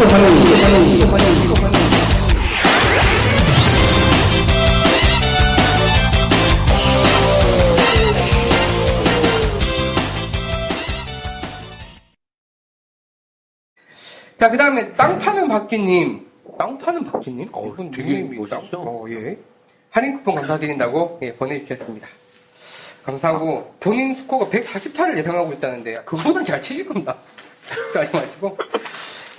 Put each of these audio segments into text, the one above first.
자, 그 다음에 땅 파는 박쥐님. 땅 파는 박쥐님? 어, 이분 되게 누구입니까? 멋있어. 어, 예. 할인 쿠폰 감사드린다고 예, 보내주셨습니다. 감사하고 본인 스코어가 140타를 예상하고 있다는데 그보다 잘 치실 겁니다. 하지 마시고.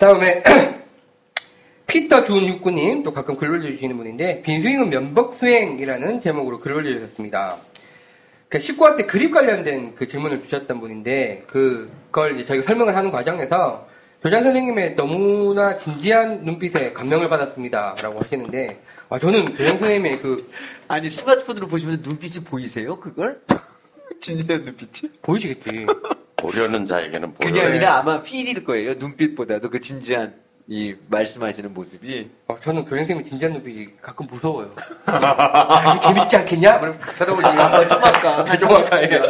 다음에 피터 준 육구님 또 가끔 글 올려주시는 분인데 빈스윙은 면박 수행이라는 제목으로 글 올려주셨습니다. 그 19화 때 그립 관련된 그 질문을 주셨던 분인데 그걸 저희가 설명을 하는 과정에서 교장 선생님의 너무나 진지한 눈빛에 감명을 받았습니다라고 하시는데 아, 저는 교장 선생님의 그 아니 스마트폰으로 보시면서 눈빛이 보이세요? 그걸? 진지한 눈빛이? 보이시겠지? 보려는 자에게는 보여. 그게 아니라 아마 필일 거예요. 눈빛보다도 그 진지한 이 말씀하시는 모습이. 어, 저는 교장 선생님 진지한 눈빛이 가끔 무서워요. 아, 이거 재밌지 않겠냐? 쳐다보시면 아까 예.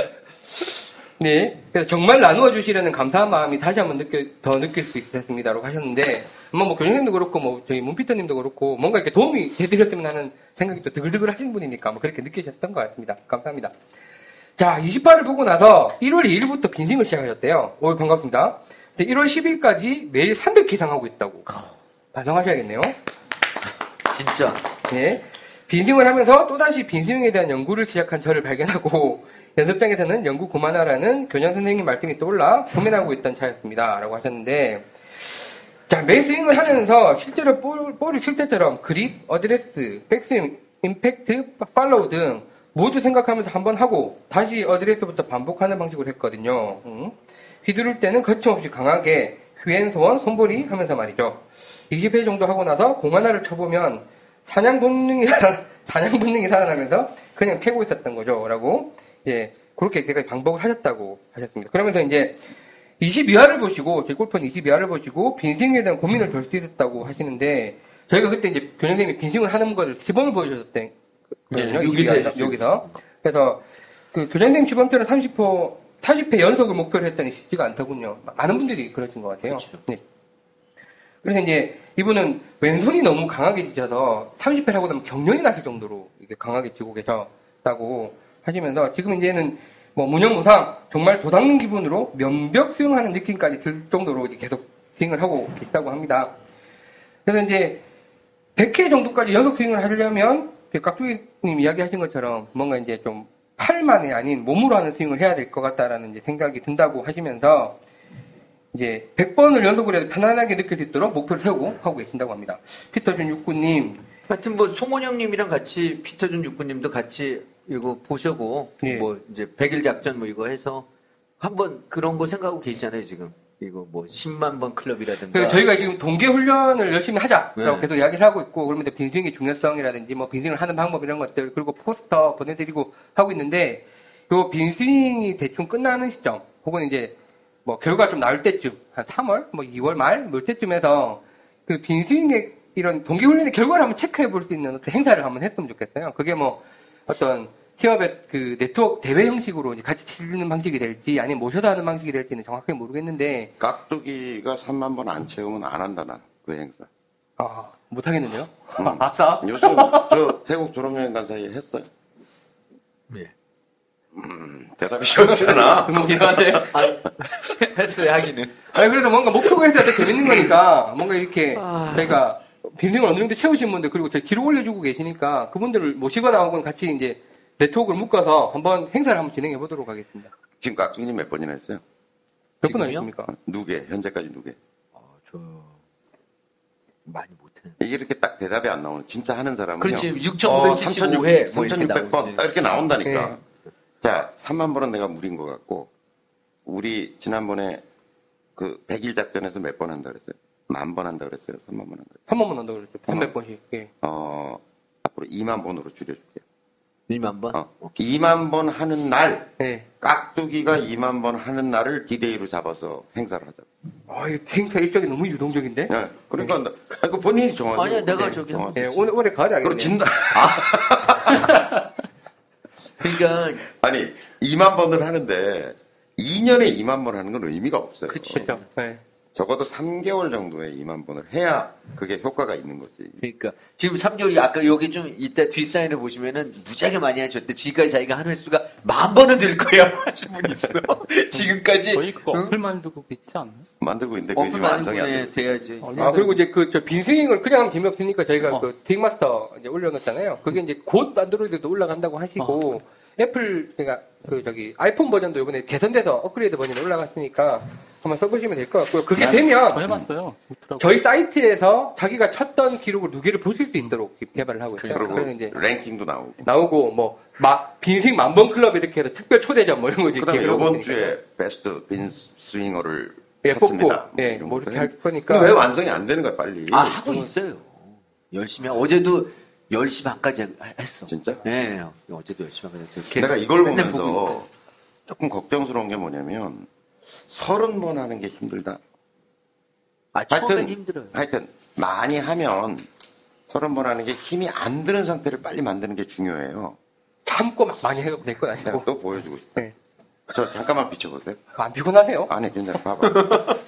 네. 그래서 정말 나누어 주시려는 감사한 마음이 다시 한번 느껴, 더 느낄 수 있었습니다라고 하셨는데, 아마 뭐 교장님도 그렇고, 뭐 저희 문피터님도 그렇고, 뭔가 이렇게 도움이 되드렸으면 하는 생각이 또 드글드글 하신 분이니까 뭐 그렇게 느끼셨던 것 같습니다. 감사합니다. 자, 28을 보고 나서 1월 2일부터 빈스윙을 시작하셨대요. 오, 반갑습니다. 1월 10일까지 매일 300개 이상 하고 있다고. 반성하셔야겠네요. 진짜. 네. 빈스윙을 하면서 또다시 빈스윙에 대한 연구를 시작한 저를 발견하고 연습장에서는 연구 그만하라는 교장 선생님 말씀이 떠올라 고민하고 있던 차였습니다. 라고 하셨는데 자, 매 스윙을 하면서 실제로 볼, 볼을 칠 때처럼 그립, 어드레스, 백스윙, 임팩트, 팔로우 등 모두 생각하면서 한번 하고 다시 어드레스부터 반복하는 방식으로 했거든요. 음. 휘두를 때는 거침없이 강하게 휘앤소원, 손볼이 하면서 말이죠. 20회 정도 하고 나서 공 하나를 쳐보면 사냥 본능이 살아, 사냥 본능이 살아나면서 그냥 패고 있었던 거죠. 라고, 예, 그렇게 제가 방법을 하셨다고 하셨습니다. 그러면서 이제 22화를 보시고, 제 골프는 22화를 보시고, 빈스윙에 대한 고민을 덜 수 있었다고 하시는데, 저희가 그때 이제 교장님이 빈스윙을 하는 거를 시범을 보여주셨거든요. 네, 여기서 22화, 해주셨어요. 여기서. 그래서, 그 교장님 시범때는 30호, 40회 연속을 목표로 했더니 쉽지가 않더군요. 많은 분들이 그러신 것 같아요. 그렇죠. 네. 그래서 이제 이분은 왼손이 너무 강하게 지쳐서 30회를 하고 나면 경련이 났을 정도로 이렇게 강하게 지고 계셨다고 하시면서 지금 이제는 뭐 무념무상 정말 도닦는 기분으로 면벽 수영하는 느낌까지 들 정도로 이제 계속 스윙을 하고 계시다고 합니다. 그래서 이제 100회 정도까지 연속 스윙을 하려면 그 깍두기님 이야기하신 것처럼 뭔가 이제 좀 팔만이 아닌 몸으로 하는 스윙을 해야 될 것 같다라는 이제 생각이 든다고 하시면서 이제 100번을 연속으로 해도 편안하게 느낄 수 있도록 목표를 세우고 하고 계신다고 합니다. 피터준 육구님, 하여튼 뭐 송원영님이랑 같이 피터준 육군님도 같이 이거 보셔고 예. 뭐 이제 백일 작전 뭐 이거 해서 한번 그런 거 생각하고 계시잖아요 지금 이거 뭐 10만 번 클럽이라든가 저희가 지금 동계 훈련을 열심히 하자라고 네. 계속 이야기를 하고 있고 그러면서 빈스윙의 중요성이라든지 뭐 빈스윙을 하는 방법 이런 것들 그리고 포스터 보내드리고 하고 있는데 요 빈스윙이 대충 끝나는 시점 혹은 이제 뭐 결과가 좀 나올 때쯤 한 3월 뭐 2월 말 뭐 때쯤에서 그 빈스윙의 이런 동계 훈련의 결과를 한번 체크해 볼 수 있는 어떤 행사를 한번 했으면 좋겠어요. 그게 뭐 어떤 취업의 그 네트워크 대회 형식으로 이제 같이 치는 방식이 될지 아니면 모셔서 하는 방식이 될지는 정확하게 모르겠는데 깍두기가 3만 번 안 채우면 안 한다, 나. 그 행사. 아 못하겠는데요? 음. 아싸. 요즘 저 태국 졸업여행 간 사이에 했어요. 예. 대답이 쉬웠잖아. 아, 했어요 하기는 아니 그래서 뭔가 목표가 있어야 더 재밌는 거니까 뭔가 이렇게 저희가 빈딩을 어느 정도 채우신 분들 그리고 저희 기록 올려주고 계시니까 그분들을 모시거나 혹은 같이 이제 네트워크를 묶어서 한번 행사를 한번 진행해 보도록 하겠습니다. 지금 깍두기님 몇 번이나 했어요? 몇 분? 하셨습니까? 누게, 현재까지 누게. 어, 저 많이 못해 이게 이렇게 딱 대답이 안 나오는, 진짜 하는 사람은. 그렇지 6,575회 뭐 이렇게 3,600번 나오지 딱 이렇게 나온다니까. 네. 자, 3만 번은 내가 무리인 것 같고, 우리 지난번에 그 100일 작전에서 몇 번 한다 그랬어요? 만 번 한다 그랬어요? 3만 번 한다 그랬어요? 한 번만 한다고 그랬죠. 300번씩. 예. 어, 앞으로 2만 번으로 줄여줄게요. 2만 번? 어, 2만 번 하는 날, 예. 깍두기가 2만 번 하는 날을 디데이로 잡아서 행사를 하자. 아, 이 행사 일정이 너무 유동적인데? 예, 그러니까, 나- 아니, 그 본인이 정하죠. 아니야, 내가 네, 저기 정하죠. 예, 오늘, 올해 가을에 그리고 하겠네요. 진다. 그러니까 아니, 2만 번을 하는데, 2년에 2만 번 하는 건 의미가 없어요. 그치. 그렇죠. 예. 적어도 3개월 정도에 2만 번을 해야 그게 효과가 있는 거지. 그러니까 지금 3개월이 아까 여기 좀 이따 뒷사연을 보시면은 무지하게 많이 하셨대. 지금까지 자기가 한 횟수가 만 번은 될 거야 하신 분 있어. 지금까지 거의 그거 응? 어플 만들고 있지 않나? 만들고 있는데 그게 지금 완성이 안 돼. 돼야지. 아, 그리고 이제 그, 저, 빈스윙을 그냥 하면 재미없으니까 저희가 어. 그 스틱마스터 이제 올려놓잖아요. 그게 이제 곧 안드로이드도 올라간다고 하시고, 애플, 그러니까 그 저기 아이폰 버전도 이번에 개선돼서 업그레이드 버전이 올라갔으니까 한번 써보시면 될 것 같고요. 그게 되면 해봤어요. 좋더라고요. 저희 사이트에서 자기가 쳤던 기록을 누계를 보실 수 있도록 개발을 하고 있어요. 그리고 이제 랭킹도 나오고. 나오고 뭐, 막 빈스윙 만번 클럽 이렇게 해서 특별 초대전 뭐 이런 거 이제 그다음에 이번. 주에 베스트 빈 스윙어를 예, 찾습니다. 뽑고, 예, 이런 뭐 이렇게. 할 거니까. 왜 완성이 안 되는 거야 빨리? 아 하고 있어요. 열심히 하- 어제도 10시 반까지 했어. 진짜? 네. 어제도 10시 반까지. 계속 내가 이걸 보면서. 조금 걱정스러운 게 뭐냐면 서른 번 하는 게 힘들다. 아 하여튼 힘들어요. 하여튼 많이 하면 서른 번 하는 게 힘이 안 드는 상태를 빨리 만드는 게 중요해요. 참고 막 많이 해도 될건 내가 아니고. 또 보여주고 싶다. 네. 저 잠깐만 비춰보세요. 안 피곤하세요? 아니 괜찮아 봐봐.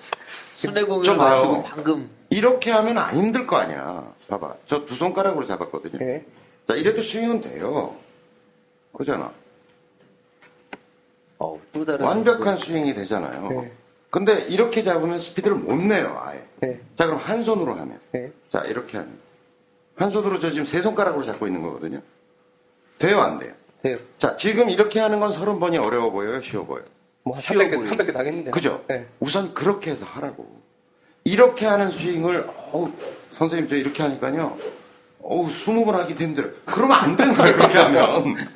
순회 봐요. 마치고 방금 이렇게 하면 안 힘들 거 아니야. 봐봐. 저 두 손가락으로 잡았거든요. 네. 자 이래도 스윙은 돼요. 그잖아. 어, 또 다른 완벽한 스윙이 되잖아요. 네. 근데 이렇게 잡으면 스피드를 못 내요, 아예. 네. 자, 그럼 한 손으로 하면. 네. 자, 이렇게 하면. 한 손으로 저 지금 세 손가락으로 잡고 있는 거거든요. 돼요, 안 돼요? 네. 자, 지금 이렇게 하는 건 서른 번이 어려워 보여요, 쉬워 보여요? 뭐, 한 쉬워 300개, 보이네. 300개 당했는데. 그죠? 네. 우선 그렇게 해서 하라고. 이렇게 하는 스윙을, 어우, 선생님, 저 이렇게 하니까요. 어우, 스무 번 하기도 힘들어요. 그러면 안 되는 거예요, 그렇게 하면.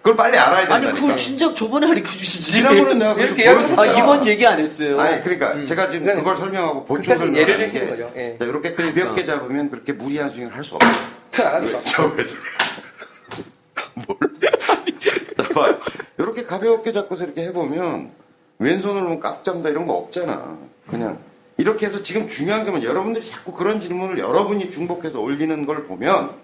그걸 빨리 알아야 아니 된다니까. 그걸 진작 저번에 가르쳐 주시지. 지난번에 내가 이렇게 보여줬잖아. 아 이번 얘기 안 했어요. 아니, 그러니까 음. 제가 지금 그냥 그걸 설명하고 보충 그때는 설명을 예를 드시는 게 거죠. 예. 자, 이렇게 그러니까. 가볍게 잡으면 그렇게 무리한 스윙을 할 수 없어요. 안 하니까. 저 왜서 뭘? 자, 봐. 이렇게 가볍게 잡고서 이렇게 해보면 왼손으로 보면 깍 잡는다 이런 거 없잖아. 그냥 이렇게 해서 지금 중요한 건 여러분들이 자꾸 그런 질문을 여러분이 중복해서 올리는 걸 보면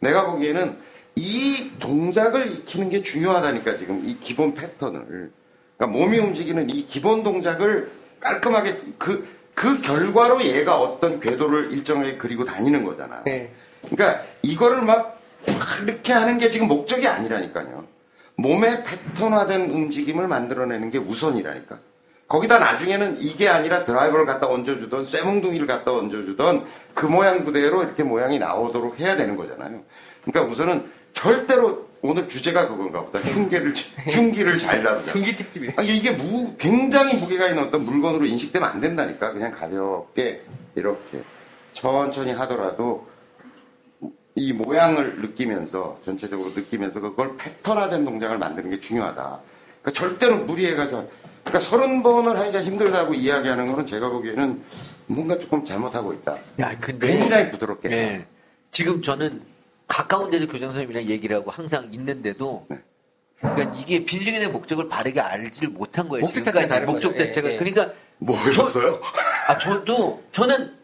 내가 보기에는 이 동작을 익히는 게 중요하다니까 지금 이 기본 패턴을 그러니까 몸이 움직이는 이 기본 동작을 깔끔하게 그, 그 결과로 얘가 어떤 궤도를 일정하게 그리고 다니는 거잖아. 네. 그러니까 이거를 막 이렇게 하는 게 지금 목적이 아니라니까요. 몸의 패턴화된 움직임을 만들어내는 게 우선이라니까. 거기다 나중에는 이게 아니라 드라이버를 갖다 얹어주던 쇠몽둥이를 갖다 얹어주던 그 모양 그대로 이렇게 모양이 나오도록 해야 되는 거잖아요. 그러니까 우선은 절대로 오늘 주제가 그건가 보다. 흉기를, 흉기를 잘 다루자. 경기 특집이네. 아, 이게 무, 굉장히 무게가 있는 어떤 물건으로 인식되면 안 된다니까. 그냥 가볍게 이렇게 천천히 하더라도 이 모양을 느끼면서 전체적으로 느끼면서 그걸 패턴화된 동작을 만드는 게 중요하다. 그러니까 절대로 무리해가지고 그러니까 서른 번을 하기가 힘들다고 이야기하는 거는 제가 보기에는 뭔가 조금 잘못하고 있다. 야 근데 굉장히 부드럽게. 네. 지금 저는 가까운 데서 교장 선생님이랑 얘기를 하고 항상 있는데도 네. 그러니까 이게 빈승인의 목적을 바르게 알질 못한 거예요. 목적 지금까지 자체가 목적 거죠. 예, 자체가 예. 그러니까 뭐였어요? 아 저도 저는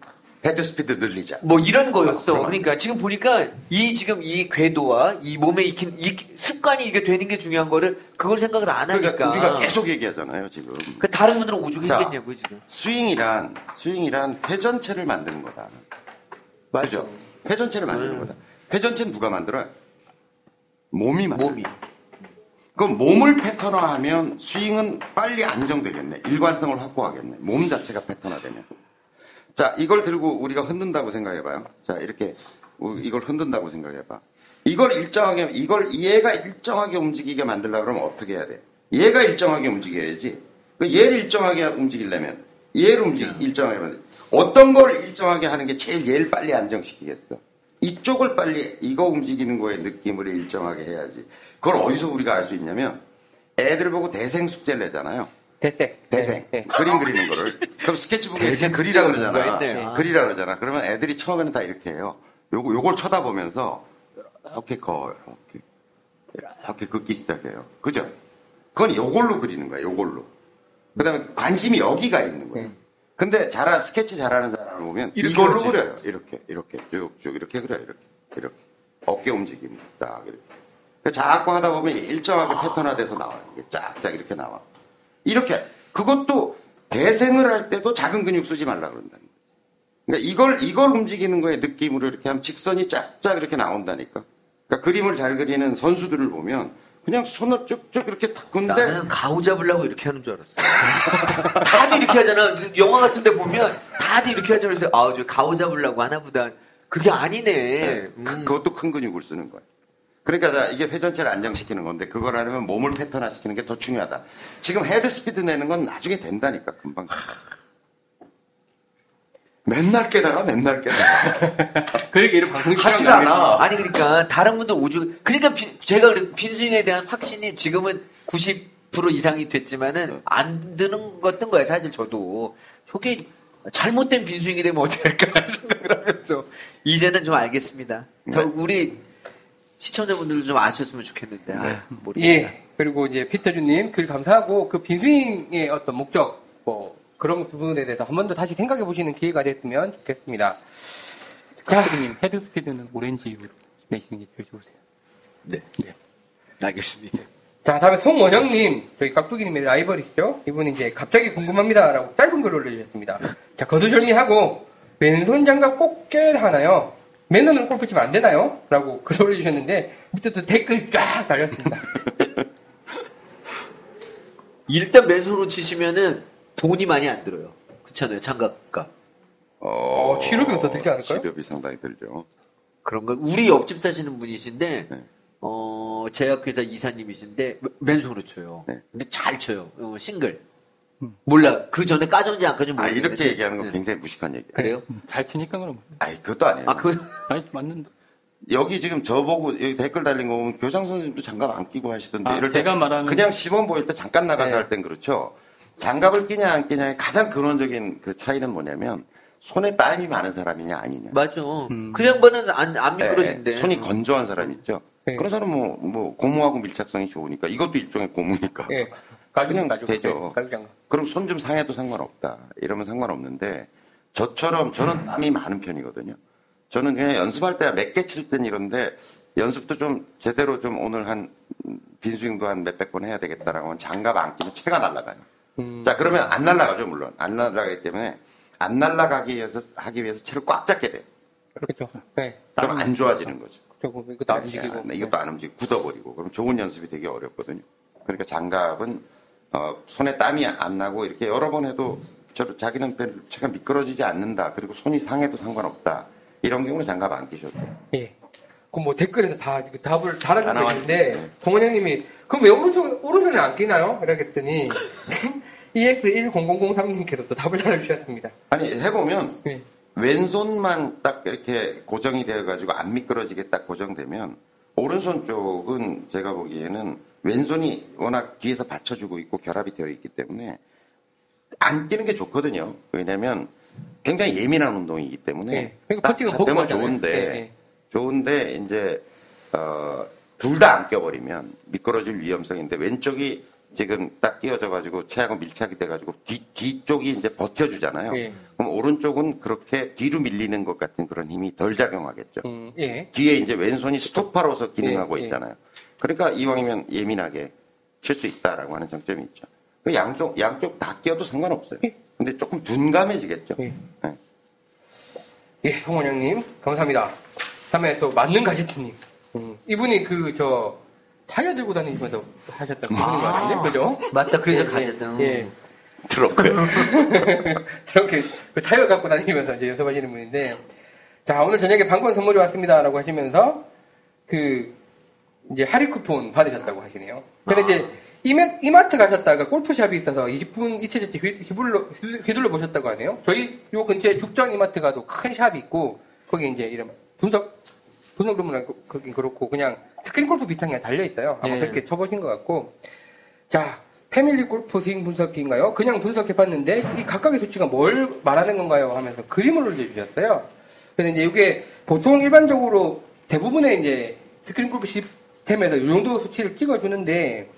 헤드 스피드 늘리자. 뭐 이런 거였어. 그럼. 그러니까 지금 보니까 이 지금 이 궤도와 이 몸에 익힌 이 습관이 이게 되는 게 중요한 거를 그걸 생각을 안 하니까. 그러니까 우리가 계속 얘기하잖아요, 지금. 그 다른 분들은 오죽 자. 했겠냐고요 지금. 스윙이란, 스윙이란 회전체를 만드는 거다. 그죠? 회전체를 만드는 음. 거다. 회전체는 누가 만들어요? 몸이 만들어. 몸이. 그럼 몸을 패턴화하면 스윙은 빨리 안정되겠네. 일관성을 확보하겠네. 몸 자체가 패턴화되면. 자, 이걸 들고 우리가 흔든다고 생각해봐요. 자, 이렇게 우- 이걸 흔든다고 생각해봐. 이걸 일정하게, 이걸 얘가 일정하게 움직이게 만들려고 그러면 어떻게 해야 돼? 얘가 일정하게 움직여야지. 그 얘를 일정하게 움직이려면 얘를 움직, 일정하게 만들 어떤 걸 일정하게 하는 게 제일 얘를 빨리 안정시키겠어? 이쪽을 빨리 이거 움직이는 거에 느낌을 일정하게 해야지. 그걸 어디서 우리가 알 수 있냐면 애들 보고 대생 숙제를 내잖아요. 대생. 대생. 네. 그림 그리는 거를. 그럼 스케치북에 이렇게 대생 그리라 그러잖아. 네, 그리라 그러잖아. 그러면 애들이 처음에는 다 이렇게 해요. 요거, 요걸 쳐다보면서 이렇게 거, 이렇게. 이렇게 긋기 시작해요. 그죠? 그건 요걸로 그리는 거야, 요걸로. 그 다음에 관심이 여기가 있는 거예요. 음. 근데 잘, 스케치 잘하는 사람을 보면 이걸로. 그려요. 이렇게, 이렇게, 쭉쭉 이렇게 그려요. 이렇게, 이렇게. 어깨 움직임, 딱 이렇게. 자꾸 하다 보면 일정하게 패턴화돼서 나와요. 쫙쫙 이렇게 나와. 이렇게 그것도 대생을 할 때도 작은 근육 쓰지 말라 그런다는 거예요. 그러니까 이걸 이걸 움직이는 거에 느낌으로 이렇게 하면 직선이 쫙쫙 이렇게 나온다니까. 그러니까 그림을 잘 그리는 선수들을 보면 그냥 손을 쭉쭉 이렇게 탁 근데 나는 가오 잡으려고 이렇게 하는 줄 알았어. 다들 이렇게 하잖아. 그 영화 같은 데 보면 다들 이렇게 하잖아. 그래서 아, 저 가오 잡으려고 하나 보다. 그게 아니네. 네, 음. 그- 그것도 큰 근육을 쓰는 거예요. 그러니까 자, 이게 회전체를 안정시키는 건데 그걸 하려면 몸을 패턴화 시키는 게 더 중요하다. 지금 헤드 스피드 내는 건 나중에 된다니까 금방. 맨날 깨달아, 맨날 깨달아. 그러게 이런 방송이 하질 않아. 아니 그러니까 다른 분들 오죽 그러니까 빈- 제가 그래 빈스윙에 대한 확신이 지금은 90% 이상이 됐지만은 안 드는 것 같은 거예요 사실 저도 저게 잘못된 빈스윙이 되면 어떡할까 생각을 하면서 이제는 좀 알겠습니다 더 네. 우리 시청자분들도 좀 아셨으면 좋겠는데 아, 모르겠다. 예. 그리고 이제 피터주님 글 감사하고 그 빈스윙의 어떤 목적 뭐 그런 부분에 대해서 한 번 더 다시 생각해 보시는 기회가 됐으면 좋겠습니다. 카트리님 헤드 스피드는 오렌지 이후로 내시는 게 제일 좋으세요. 네. 알겠습니다 자, 다음에 송원영님, 저희 깍두기님의 라이벌이시죠? 이분이 이제 갑자기 궁금합니다라고 짧은 글을 올려주셨습니다. 자, 거두절미하고 왼손 장갑 꼭 껴야 하나요? 맨손으로 골프 치면 안 되나요? 라고 글 올려주셨는데 밑에 또 댓글 쫙 달렸습니다. 일단 맨손으로 치시면은 돈이 많이 안 들어요 그렇잖아요 장갑값 어, 치료비가 더 들지 않을까요? 치료비 상당히 들죠. 그런가? 우리 옆집 사시는 분이신데, 네. 어, 제약회사 이사님이신데, 맨손으로 쳐요. 네. 근데 잘 쳐요. 어, 싱글. 몰라. 그 전에 까졌는지 안 까졌는지 아, 모르겠는데. 이렇게 얘기하는 건 네. 굉장히 무식한 얘기예요. 그래요? 음, 잘 치니까 그럼. 아니, 그것도 아니에요. 아, 그, 아니, 맞는데. 여기 지금 저보고 여기 댓글 달린 거 보면 교장 선생님도 장갑 안 끼고 하시던데 아, 이럴 때 제가 말하는- 그냥 시범 보일 때 잠깐 나가서 네. 할 땐 그렇죠. 장갑을 끼냐 안 끼냐의 가장 근원적인 그 차이는 뭐냐면 손에 땀이 많은 사람이냐 아니냐. 맞아. 음. 그 양반은 안, 안 네, 미끄러진대. 손이 건조한 사람 있죠. 네. 그런 사람은 뭐, 뭐 고무하고 밀착성이 좋으니까 이것도 일종의 고무니까. 예, 그냥 가죽. 되죠. 네. 그럼 손 좀 상해도 상관없다. 이러면 상관없는데 저처럼 저는 땀이 많은 편이거든요. 저는 그냥 연습할 때 몇 개 칠 땐 이런데 연습도 좀 제대로 좀 오늘 한 음, 빈스윙도 한 몇백 번 해야 되겠다라고 하면 장갑 안 끼면 채가 날아가요. 음, 자 그러면 안 날아가죠 물론 안 날아가기 때문에 안 날아가기 위해서 하기 위해서 채를 꽉 잡게 돼요. 그렇겠죠. 네. 그럼 안 좋아지는 거죠. 조금 이것도 안 움직이고. 네, 이것도 안 움직이고 굳어버리고 그럼 좋은 연습이 되게 어렵거든요. 그러니까 장갑은 어, 손에 땀이 안 나고 이렇게 여러 번 해도 저 자기는 별로 채가 미끄러지지 않는다. 그리고 손이 상해도 상관없다. 이런 경우는 장갑 안 끼셔도 돼요. 예. 그럼 뭐 댓글에서 다 그 답을 달아주고 다 계시는데 나왔는데. 동원 형님이 그럼 왜 오른쪽 오른손에 안 끼나요? 이러겠더니 E EX1003님께서 또 답을 달아주셨습니다. 아니 해보면 예. 왼손만 딱 이렇게 고정이 되어가지고 안 미끄러지게 딱 고정되면 오른손 쪽은 제가 보기에는 왼손이 워낙 뒤에서 받쳐주고 있고 결합이 되어 있기 때문에 안 끼는 게 좋거든요. 왜냐면 굉장히 예민한 운동이기 때문에 예. 그러니까 딱 퍼팅은 하잖아요. 좋은데 예, 예. 좋은데 이제 어, 둘 다 안 껴버리면 미끄러질 위험성인데 왼쪽이 지금 딱 끼어져 가지고 체하고 밀착이 돼 가지고 뒤 뒤쪽이 이제 버텨주잖아요. 예. 그럼 오른쪽은 그렇게 뒤로 밀리는 것 같은 그런 힘이 덜 작용하겠죠. 음, 예. 뒤에 이제 왼손이 스토퍼로서 기능하고 예, 예. 있잖아요. 그러니까 이왕이면 예민하게 칠 수 있다라고 하는 장점이 있죠. 그 양쪽 양쪽 다 끼어도 상관없어요. 근데 조금 둔감해지겠죠. 예. 네. 예, 성원 형님 감사합니다. 다음에 또 맞는 가제트님. 음, 이분이 그 저 타이어 들고 다니면서 하셨던 그분인 것 같은데, 그죠? 맞다. 그래서 예, 가졌다. 예. 트렁크요. 저렇게 그 타이어 갖고 다니면서 이제 연습하시는 분인데, 자, 오늘 저녁에 방권 선물이 왔습니다 라고 하시면서, 그, 이제 할인 쿠폰 받으셨다고 하시네요. 근데 이제 이마, 이마트 가셨다가 골프샵이 있어서 20분 이채저채 휘둘러, 휘둘러 보셨다고 하네요. 저희 요 근처에 죽전 이마트 가도 큰 샵이 있고, 거기 이제 이름, 분석, 분석 그러면 거기 그렇고, 그냥 스크린 골프 비슷한 게 달려 있어요. 아마 예. 그렇게 쳐보신 것 같고. 자, 패밀리 골프 스윙 분석기인가요? 그냥 분석해봤는데 이 각각의 수치가 뭘 말하는 건가요? 하면서 그림을 올려주셨어요. 근데 이제 이게 보통 일반적으로 대부분의 이제 스크린 골프 시스템에서 이 정도 수치를 찍어주는데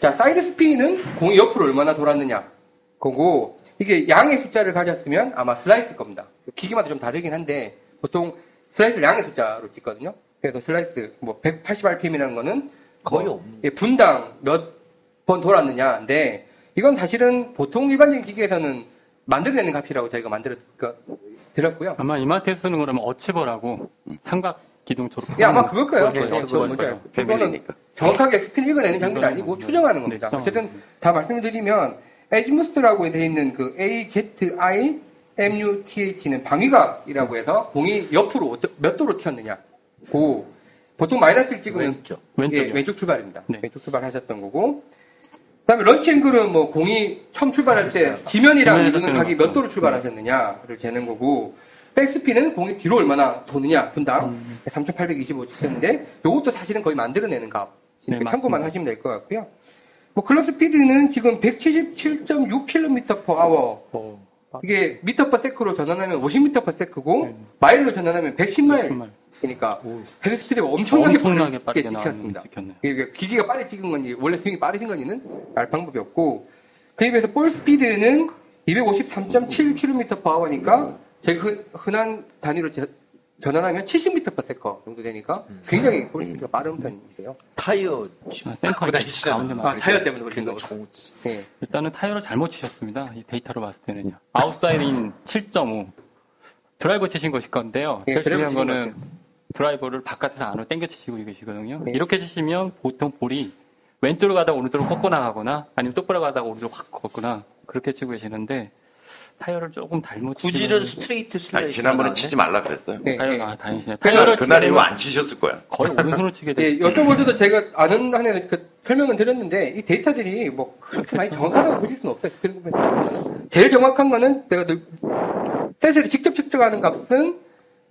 자 사이드 스핀은 공이 옆으로 얼마나 돌았느냐 거고 이게 양의 숫자를 가졌으면 아마 슬라이스 겁니다. 기기마다 좀 다르긴 한데 보통 슬라이스를 양의 숫자로 찍거든요. 그래서 슬라이스 뭐 180rpm이라는 거는 거의 뭐 없는 예, 분당 몇 번 돌았느냐인데 이건 사실은 보통 일반적인 기계에서는 만들어내는 값이라고 저희가 만들어 그, 들었고요. 아마 이마트에서 쓰는 거라면 어치버라고 삼각 기둥 저렇게 예, 아마 그걸 거예요. 예, 거예요. 그거. 이거는 패밀리니까. 정확하게 스핀 읽어내는 장비가 아니고 추정하는 겁니다. 네, 어쨌든 다 말씀을 드리면 에즈무스라고 되어 있는 그 AZI MUTH는 방위각이라고 해서 공이 옆으로 몇 도로 튀었느냐. 고 보통 마이너스를 찍으면 왼쪽. 예, 왼쪽 출발입니다. 네. 왼쪽 출발하셨던 거고. 그다음에 launch angle은 뭐 공이 처음 출발할 때 지면이랑 이루는 각이 거. 몇 도로 출발하셨느냐를 재는 거고. 백스핀은 공이 뒤로 얼마나 도느냐 분당 음. 3,825 찍혔는데 요것도 사실은 거의 만들어내는 값. 네, 참고만 맞습니다. 하시면 될 것 같고요. 뭐 클럽 스피드는 지금 177.6km per hour. 어, 이게 미터 per sec로 전환하면 50m per sec고 네. 마일로 전환하면 110마일. 10마일. 그러니까 헤드 스피드가 엄청나게, 엄청나게 빠르게 빠르게 찍혔습니다. 이게 기계가 빨리 찍은 건지 원래 스윙이 빠르신 건지는 알 방법이 없고 그에 비해서 볼 스피드는 253.7km/h니까 제가 흔- 흔한 단위로 제- 전환하면 70m/s 정도 되니까 굉장히 볼 스피드가 빠른 편인데요. 타이어 아, 센터 다니시잖아. 가운데만. 아 타이어 때문에 그런 그거 거. 좋 네. 일단은 타이어를 잘못 치셨습니다. 이 데이터로 봤을 때는요. 아웃사이드인 7.5. 드라이버 치신 것일 건데요. 예, 제일 중요한 거는 드라이버를 바깥에서 안으로 당겨 치시고 계시거든요. 네. 이렇게 치시면 보통 볼이 왼쪽으로 가다가 오른쪽으로 꺾고 나가거나 아니면 똑바로 가다가 오른쪽으로 확 꺾거나 그렇게 치고 계시는데 타이어를 조금 잘못 구질은 스트레이트 슬라이스. 지난번에 치지 말라 그랬어요. 네. 타이어가 아, 다행이시네요. 그날- 타이어를 그날 치게 이후 안 치셨을 거야. 거의 오른손으로 치게 예, 되죠. 여쭤보셔도 제가 아는 한에 그 설명은 드렸는데 이 데이터들이 뭐 그렇게 많이 정확하다고 보실 수는 없어요. 스크린에서 제일 정확한 거는 내가 늘 센서를 직접 측정하는 값은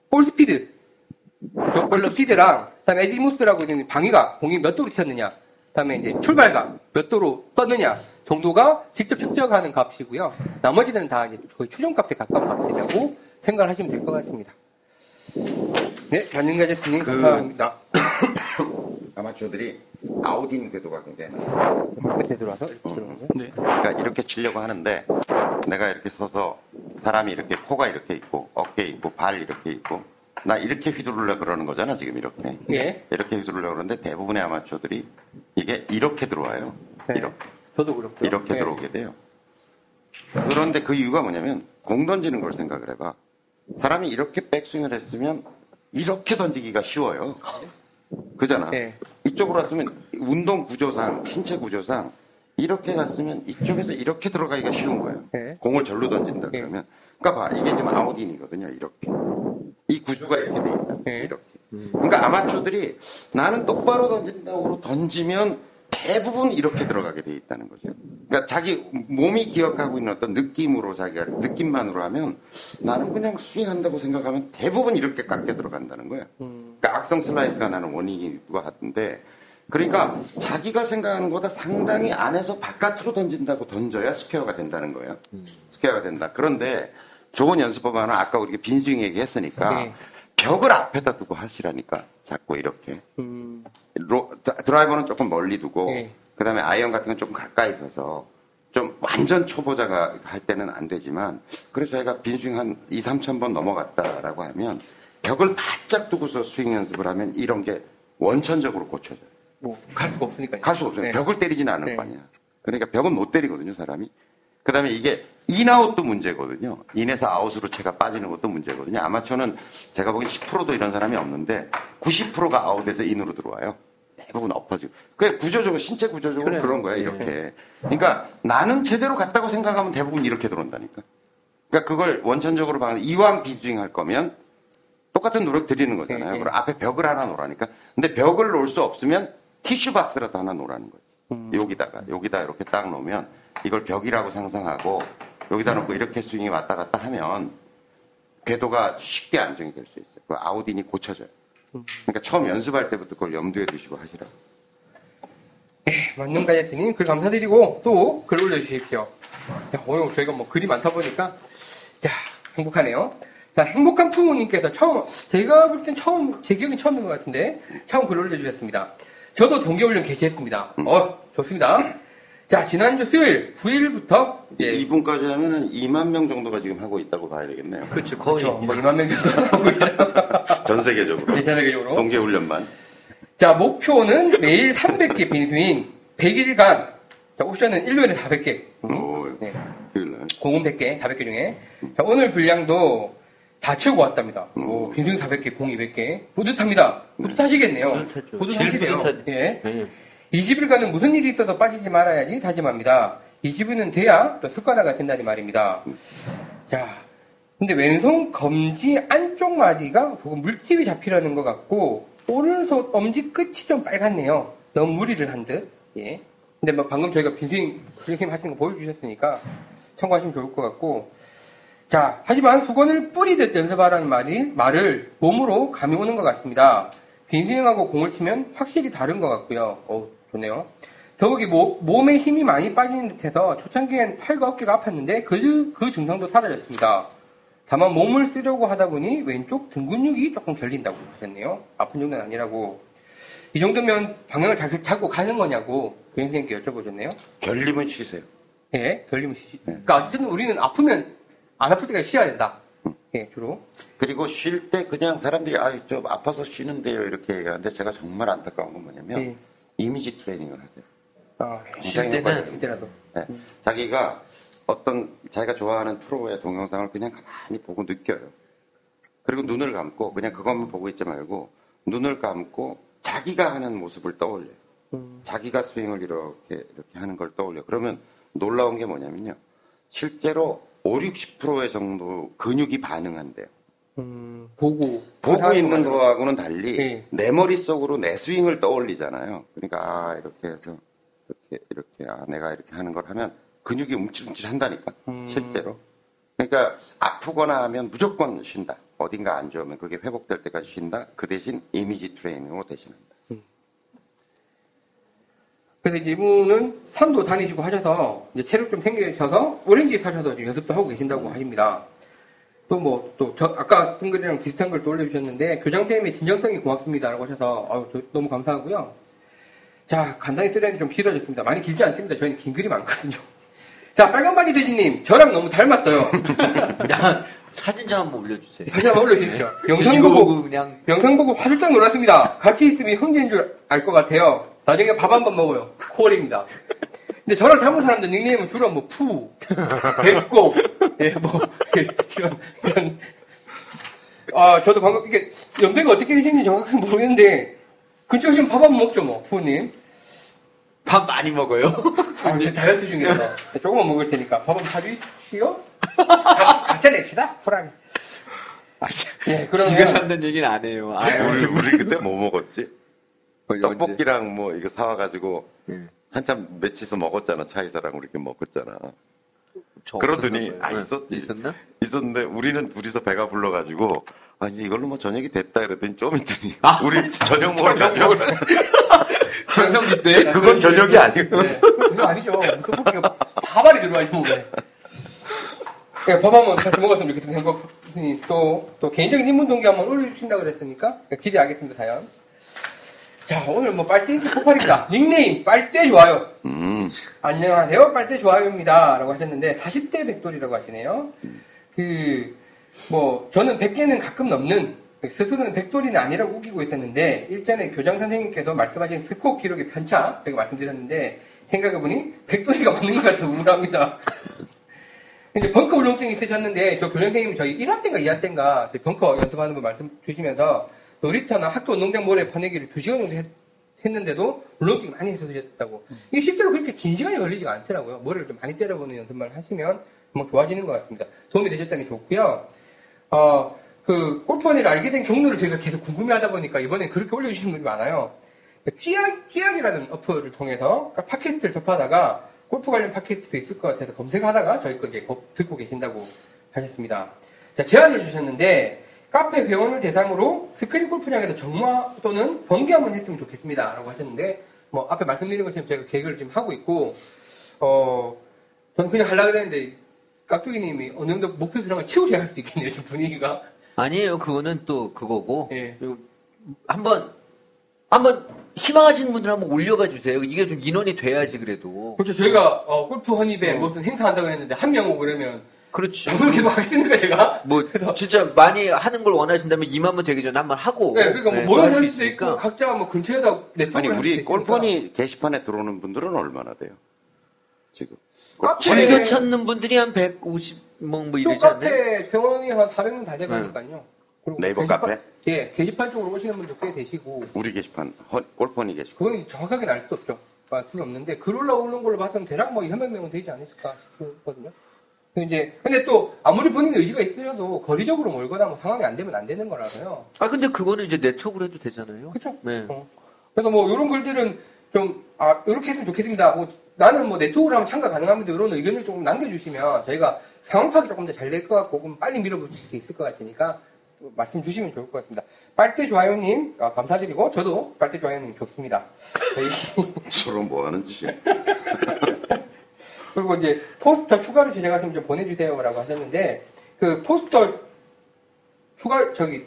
볼 스피드, 볼 스피드랑 그다음에 azimuth라고 있는 방위가 공이 몇 도로 튀었느냐, 그다음에 이제 출발각 몇 도로 떴느냐 정도가 직접 측정하는 값이고요. 나머지는 다 이제 거의 추정값에 가까운 값이라고 생각을 하시면 될 것 같습니다. 네, 반영 가제스님 그- 감사합니다. 아마추어들이 out-in 궤도가 굉장히 많아요. 끝에 들어와서 이렇게 들어오고요. 네. 그러니까 이렇게 치려고 하는데 내가 이렇게 서서 사람이 이렇게 코가 이렇게 있고 어깨 있고 발 이렇게 있고 나 이렇게 휘두르려 그러는 거잖아 지금 이렇게 예. 이렇게 휘두르려 그러는데 대부분의 아마추어들이 이게 이렇게 들어와요 네. 이렇게 저도 그렇고요. 이렇게 네. 들어오게 돼요 그런데 그 이유가 뭐냐면 공 던지는 걸 생각을 해봐 사람이 이렇게 백스윙을 했으면 이렇게 던지기가 쉬워요 그잖아 네. 이쪽으로 왔으면 운동 구조상 신체 구조상 이렇게 갔으면 이쪽에서 이렇게 들어가기가 쉬운 거예요. 네. 공을 절로 던진다 네. 그러면 그러니까 봐 이게 지금 out-in이거든요. 이렇게 이 구조가 이렇게 돼 있다. 네. 이렇게. 그러니까 아마추어들이 나는 똑바로 던진다고 던지면 대부분 이렇게 들어가게 돼 있다는 거죠. 그러니까 자기 몸이 기억하고 있는 어떤 느낌으로 자기가 느낌만으로 하면 나는 그냥 스윙한다고 생각하면 대부분 이렇게 깎여 들어간다는 거예요. 음, 그러니까 악성 슬라이스가 나는 원인이 누가 하던데 그러니까 자기가 생각하는 것보다 상당히 안에서 바깥으로 던진다고 던져야 스퀘어가 된다는 거예요. 스퀘어가 된다. 그런데 좋은 연습법 하나 아까 우리가 빈스윙 얘기했으니까 네. 벽을 앞에다 두고 하시라니까 자꾸 이렇게 음, 로- 드- 드라이버는 조금 멀리 두고 네. 그다음에 아이언 같은 건 조금 가까이 있어서 좀 완전 초보자가 할 때는 안 되지만 그래서 저희가 빈스윙 한 2, 3천 번 넘어갔다라고 하면 벽을 바짝 두고서 스윙 연습을 하면 이런 게 원천적으로 고쳐져요. 뭐, 갈 수가 없으니까요. 갈수 없어요. 네. 벽을 때리지는 않을 네. 거 아니야. 그러니까 벽은 못 때리거든요, 사람이. 그 다음에 이게 in-out도 문제거든요. in에서 아웃으로 채가 빠지는 것도 문제거든요. 아마추어는 제가 보기엔 10%도 이런 사람이 없는데 90%가 아웃에서 in으로 들어와요. 대부분 엎어지고. 그게 구조적으로, 신체 구조적으로 그런 거야, 이렇게. 그러니까 나는 제대로 갔다고 생각하면 대부분 이렇게 들어온다니까. 그러니까 그걸 원천적으로 봐 이왕 비스윙 할 거면 똑같은 노력 드리는 거잖아요. 네, 네. 그럼 앞에 벽을 하나 놓으라니까. 근데 벽을 놓을 수 없으면 티슈 박스라도 하나 놓으라는 거지. 음. 여기다가 여기다 이렇게 딱 놓으면 이걸 벽이라고 상상하고 여기다 놓고 이렇게 스윙이 왔다 갔다 하면 궤도가 쉽게 안정이 될 수 있어요. 그 아우딘이 고쳐져요. 그러니까 처음 연습할 때부터 그걸 염두에 두시고 하시라고. 만능 가제트님 글 감사드리고 또 글 올려주십시오. 자, 오늘 저희가 뭐 글이 많다 보니까 자 행복하네요. 자 행복한 부모님께서 처음 제가 볼 땐 처음 제 기억이 처음인 것 같은데 처음 글 올려주셨습니다. 저도 동계훈련 개시했습니다. 어 좋습니다. 자 지난주 수요일 9일부터 예 이분까지 하면 한 2만 명 정도가 지금 하고 있다고 봐야 되겠네요. 그렇죠. 거의. 그렇죠. 뭐 2만 명 정도 하고 있어요. 전 세계적으로. 네, 전 세계적으로. 동계훈련만. 자, 목표는 매일 300개 빈스윙, 100일간 자, 옵션은 일요일에 400개. 오, 네. 공은 100개, 400개 중에. 자, 오늘 분량도 다 채우고 왔답니다. 뭐, 빈승 400개, 공 200개. 뿌듯합니다. 뿌듯하시겠네요. 뿌듯하죠. 뿌듯하시대요. 제일 뿌듯하죠. 예. 네. 20일간은 무슨 일이 있어도 빠지지 말아야지 다짐합니다. 20일은 돼야 또 습관화가 된다는 말입니다. 자, 근데 왼손 검지 안쪽 마디가 조금 물집이 잡히려는 것 같고, 오른손 엄지 끝이 좀 빨갛네요. 너무 무리를 한 듯. 예. 근데 뭐 방금 저희가 빈스윙, 선생님 하시는 거 보여주셨으니까 참고하시면 좋을 것 같고, 자, 하지만 수건을 뿌리듯 연습하라는 말이, 말을 몸으로 감이 오는 것 같습니다. 빈스윙하고 공을 치면 확실히 다른 것 같고요. 어 좋네요. 더욱이 모- 몸에 힘이 많이 빠지는 듯해서 초창기엔 팔과 어깨가 아팠는데 그, 그 증상도 사라졌습니다. 다만 몸을 쓰려고 하다 보니 왼쪽 등 근육이 조금 결린다고 하셨네요. 아픈 정도는 아니라고. 이 정도면 방향을 잘 잡고 가는 거냐고 교장 선생님께 여쭤보셨네요. 결림은 쉬세요. 예, 결림은 쉬. 그러니까 어쨌든 우리는 아프면 안 아플 때까지 쉬어야 된다. 예, 주로. 그리고 쉴 때 그냥 사람들이 아, 좀 아파서 쉬는데요 이렇게 얘기하는데 제가 정말 안타까운 건 뭐냐면 예. 이미지 트레이닝을 하세요. 아, 쉴 때는. 이때라도. 네. 자기가 어떤 자기가 좋아하는 프로의 동영상을 그냥 가만히 보고 느껴요. 그리고 눈을 감고 그냥 그것만 보고 있지 말고 눈을 감고 자기가 하는 모습을 떠올려요. 자기가 스윙을 이렇게 이렇게 하는 걸 떠올려. 그러면 놀라운 게 뭐냐면요. 실제로 5, 60%의 정도 근육이 반응한대요. 음, 보고. 보고 있는. 거하고는 달리 네. 내 머릿속으로 내 스윙을 떠올리잖아요. 그러니까 아 이렇게 해서 이렇게 이렇게 아 내가 이렇게 하는 걸 하면 근육이 움찔움찔 한다니까 음. 실제로. 그러니까 아프거나 하면 무조건 쉰다. 어딘가 안 좋으면 그게 회복될 때까지 쉰다. 그 대신 이미지 트레이닝으로 대신한다. 그래서 이제 이분은 산도 다니시고 하셔서 이제 체력 좀 생기셔서 오렌지 사셔서 연습도 하고 계신다고 하십니다. 또 뭐, 또, 저, 아까 쓴 글이랑 비슷한 걸 또 올려주셨는데, 교장 선생님의 진정성이 고맙습니다. 라고 하셔서, 아유, 저 너무 감사하고요. 자, 간단히 쓰려니 좀 길어졌습니다. 많이 길지 않습니다. 저희는 긴 글이 많거든요. 자, 빨간바지 돼지님, 저랑 너무 닮았어요. 야, 사진 좀 한번 올려주세요. 다시 한번 올려주십시오. 영상 이거 보고, 그냥 영상 보고 화들짝 놀랐습니다. 같이 있으면 형제인 줄 알 것 같아요. 나중에 밥 한 번 먹어요. 콜입니다. 근데 저랑 닮은 사람들 닉네임은 주로 뭐 푸, 백고, 예, 뭐 이런 이런. 아, 저도 방금 이게 연배가 어떻게 되시는지 정확히 모르겠는데 근처 오시면 밥 한 번 먹죠, 뭐 푸님. 밥 많이 먹어요. 아, 이제 다이어트 중이라서 조금만 먹을 테니까 밥한번 사주시오. 각- 각자 냅시다, 푸랑. 예, 그러면 지가 산다는 얘기는 안 해요. 아유, 우리, 우리 그때 뭐 먹었지? 언제? 떡볶이랑 뭐 이거 사와가지고 예. 한참 며칠서 먹었잖아. 차이사랑 우리 이렇게 먹었잖아. 저 그러더니 아 봐요. 있었지. 있었나? 있었는데 우리는 둘이서 배가 불러가지고 아 이제 이걸로 뭐 저녁이 됐다 그랬더니 좀 있더니 아. 우리 저녁 가죠. 전성기 때? 그건 저녁이 아니고 네. 그거 아니죠. 떡볶이가 밥알이 들어가죠, 몸에. 네, 밥 한번 같이 먹었으면 좋겠습니다. 행복님 또, 또 개인적인 인문 동기 한번 올려주신다고 그랬으니까 기대하겠습니다, 사연. 자, 오늘 뭐 빨대인기 폭발입니다. 닉네임, 빨대 좋아요. 음, 안녕하세요, 빨대 좋아요입니다. 라고 하셨는데, 40대 백돌이라고 하시네요. 그, 뭐, 저는 100개는 가끔 넘는, 스스로는 백돌이는 아니라고 우기고 있었는데, 일전에 교장 선생님께서 말씀하신 스코어 기록의 편차, 제가 말씀드렸는데, 생각해보니, 백돌이가 맞는 것 같아서 우울합니다. 이제 벙커 울렁증이 있으셨는데, 저 교장 선생님이 저희 1화 때인가 2화 때인가, 저희 벙커 연습하는 거 말씀 주시면서, 놀이터나 학교 운동장 모래 퍼내기를 2시간 정도 했, 했는데도 울렁증이 많이 해소되셨다고. 이게 실제로 그렇게 긴 시간이 걸리지가 않더라고요. 머리를 좀 많이 때려보는 연습만 하시면 금방 좋아지는 것 같습니다. 도움이 되셨다니 좋고요. 어, 그 골프원을 알게 된 경로를 저희가 계속 궁금해하다 보니까 이번에 그렇게 올려주시는 분이 많아요. 쥐약, 쥐약이라는 어플을 통해서 그러니까 팟캐스트를 접하다가 골프 관련 팟캐스트도 있을 것 같아서 검색하다가 저희 거 이제 거- 듣고 계신다고 하셨습니다. 자, 제안을 주셨는데 카페 회원을 대상으로 스크린 골프장에서 정화 또는 번개 한번 했으면 좋겠습니다. 라고 하셨는데 뭐 앞에 말씀드린 것처럼 제가 계획을 지금 하고 있고 어 저는 그냥 하려고 그랬는데 깍두기님이 어느 정도 목표 수량을 채우셔야 할 수 있겠네요. 분위기가. 아니에요. 그거는 또 그거고. 예. 그리고 한번, 한번 희망하시는 분들 한번 올려봐 주세요. 이게 좀 인원이 돼야지 그래도. 그렇죠. 저희가 어, 골프 허니배 무슨 행사한다고 그랬는데 한 명 오고 그러면 그렇지. 방송을 계속 하겠습니까 제가? 뭐 진짜 많이 하는 걸 원하신다면 2만분 되기 전에 한번 하고. 네, 그러니까 뭐 네, 모여서 할수 수도 있고. 각자 뭐 근처에서 네트워크를 아니 우리. 골퍼니 게시판에 들어오는 분들은 얼마나 돼요? 지금. 카페- 즐겨 찾는 분들이 한 150 명뭐쪽 이러지 않나요? 카페 회원이 한 400명 다 돼가니까요. 그리고 네이버 게시판- 카페? 예, 게시판 쪽으로 오시는 분도 꽤 되시고, 우리 게시판, 허- 골퍼니 게시판. 그건 정확하게 알 수 없죠. 알 수는 없는데, 글 올라오는 걸로 봐서는 대략 뭐 200명 명은 되지 않을까 싶거든요. 근데 이제, 근데 또, 아무리 본인 의지가 있으셔도 거리적으로 몰거나 뭐 상황이 안 되면 안 되는 거라서요. 아 근데 그거는 이제 네트워크로 해도 되잖아요. 그쵸? 네. 어. 그래서 뭐, 이런 글들은 좀, 아, 이렇게 했으면 좋겠습니다. 뭐, 나는 뭐, 네트워크로 하면 참가 가능합니다. 이런 의견을 조금 남겨주시면, 저희가 상황 파악이 조금 더 잘 될 것 같고, 그럼 빨리 밀어붙일 수 있을 것 같으니까, 말씀 주시면 좋을 것 같습니다. 빨대 좋아요님, 아, 감사드리고, 저도 빨대 좋아요님 좋습니다. 저희, 서로 뭐 하는 짓이야. 그리고 이제, 포스터 추가로 제작하시면 좀 보내주세요라고 하셨는데, 그 포스터 추가, 저기,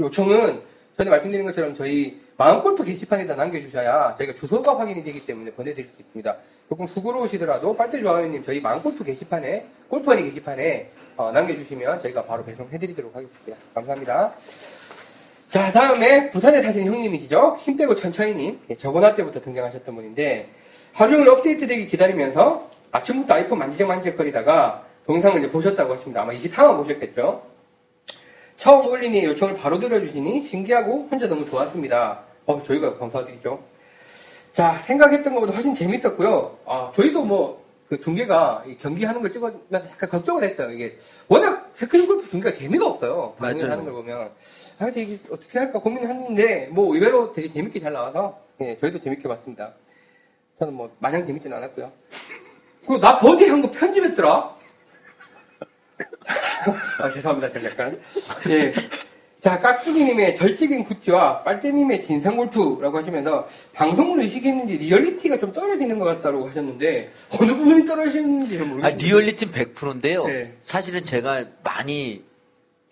요청은, 전에 말씀드린 것처럼 저희 마음골프 게시판에다 남겨주셔야 저희가 주소가 확인이 되기 때문에 보내드릴 수 있습니다. 조금 수고로우시더라도 빨대 좋아요님 저희 마음골프 게시판에 골프원이 게시판에 어, 남겨주시면 저희가 바로 배송해드리도록 하겠습니다. 감사합니다. 자 다음에 부산에 사신 형님이시죠? 힘 빼고 천천히님 예, 저번화 때부터 등장하셨던 분인데 하루 종일 업데이트 되기 기다리면서 아침부터 아이폰 만지작 만지작거리다가 동영상을 이제 보셨다고 하십니다. 아마 23화 보셨겠죠? 처음 올리니 요청을 바로 들어주시니 신기하고 혼자 너무 좋았습니다. 어, 저희가 감사드리죠. 자, 생각했던 것보다 훨씬 재밌었고요. 아, 저희도 뭐, 그 중계가 이 경기하는 걸 찍으면서 약간 걱정을 했어요. 이게 워낙 스크린 골프 중계가 재미가 없어요. 방송을. 하는 걸 보면. 아, 되게 어떻게 할까 고민을 했는데, 뭐 의외로 되게 재밌게 잘 나와서, 예, 저희도 재밌게 봤습니다. 저는 뭐, 마냥 재밌진 않았고요. 그리고 나 버디 한 거 편집했더라? 아, 죄송합니다. 제가 약간. 예. 자, 깍두기님의 절직인 굿즈와 빨대님의 진상골프라고 하시면서 방송을 의식했는지 리얼리티가 좀 떨어지는 것 같다고 하셨는데 어느 부분이 떨어지는지 잘아 모르겠어요. 리얼리티는 100%인데요. 네. 사실은 제가 많이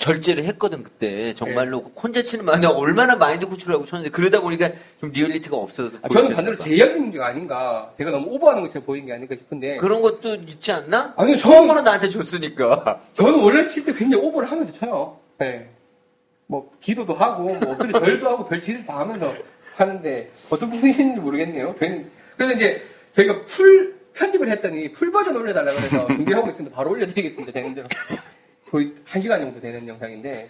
절제를 했거든 그때 정말로 혼자 치는 마인드 얼마나 마인드 코치를 하고 쳤는데 그러다 보니까 좀 리얼리티가 없어서 아, 저는 반대로. 제 이야기 문제가 아닌가. 제가 너무 오버하는 것처럼 보이는 게 아닐까 싶은데. 그런 것도 있지 않나? 아니요, 처음으로 저는, 나한테 줬으니까. 저는 원래 칠 때 굉장히 오버를 하면서 쳐요. 네. 뭐, 기도도 하고, 뭐, 엎드려 절도 하고, 별짓을 다 하면서 하는데, 어떤 부분이신지 모르겠네요. 저희는, 그래서 이제, 저희가 풀, 편집을 했더니, 풀 버전 올려달라고 해서 준비하고 있습니다. 바로 올려드리겠습니다. 되는 대로. 거의 한 시간 정도 되는 영상인데.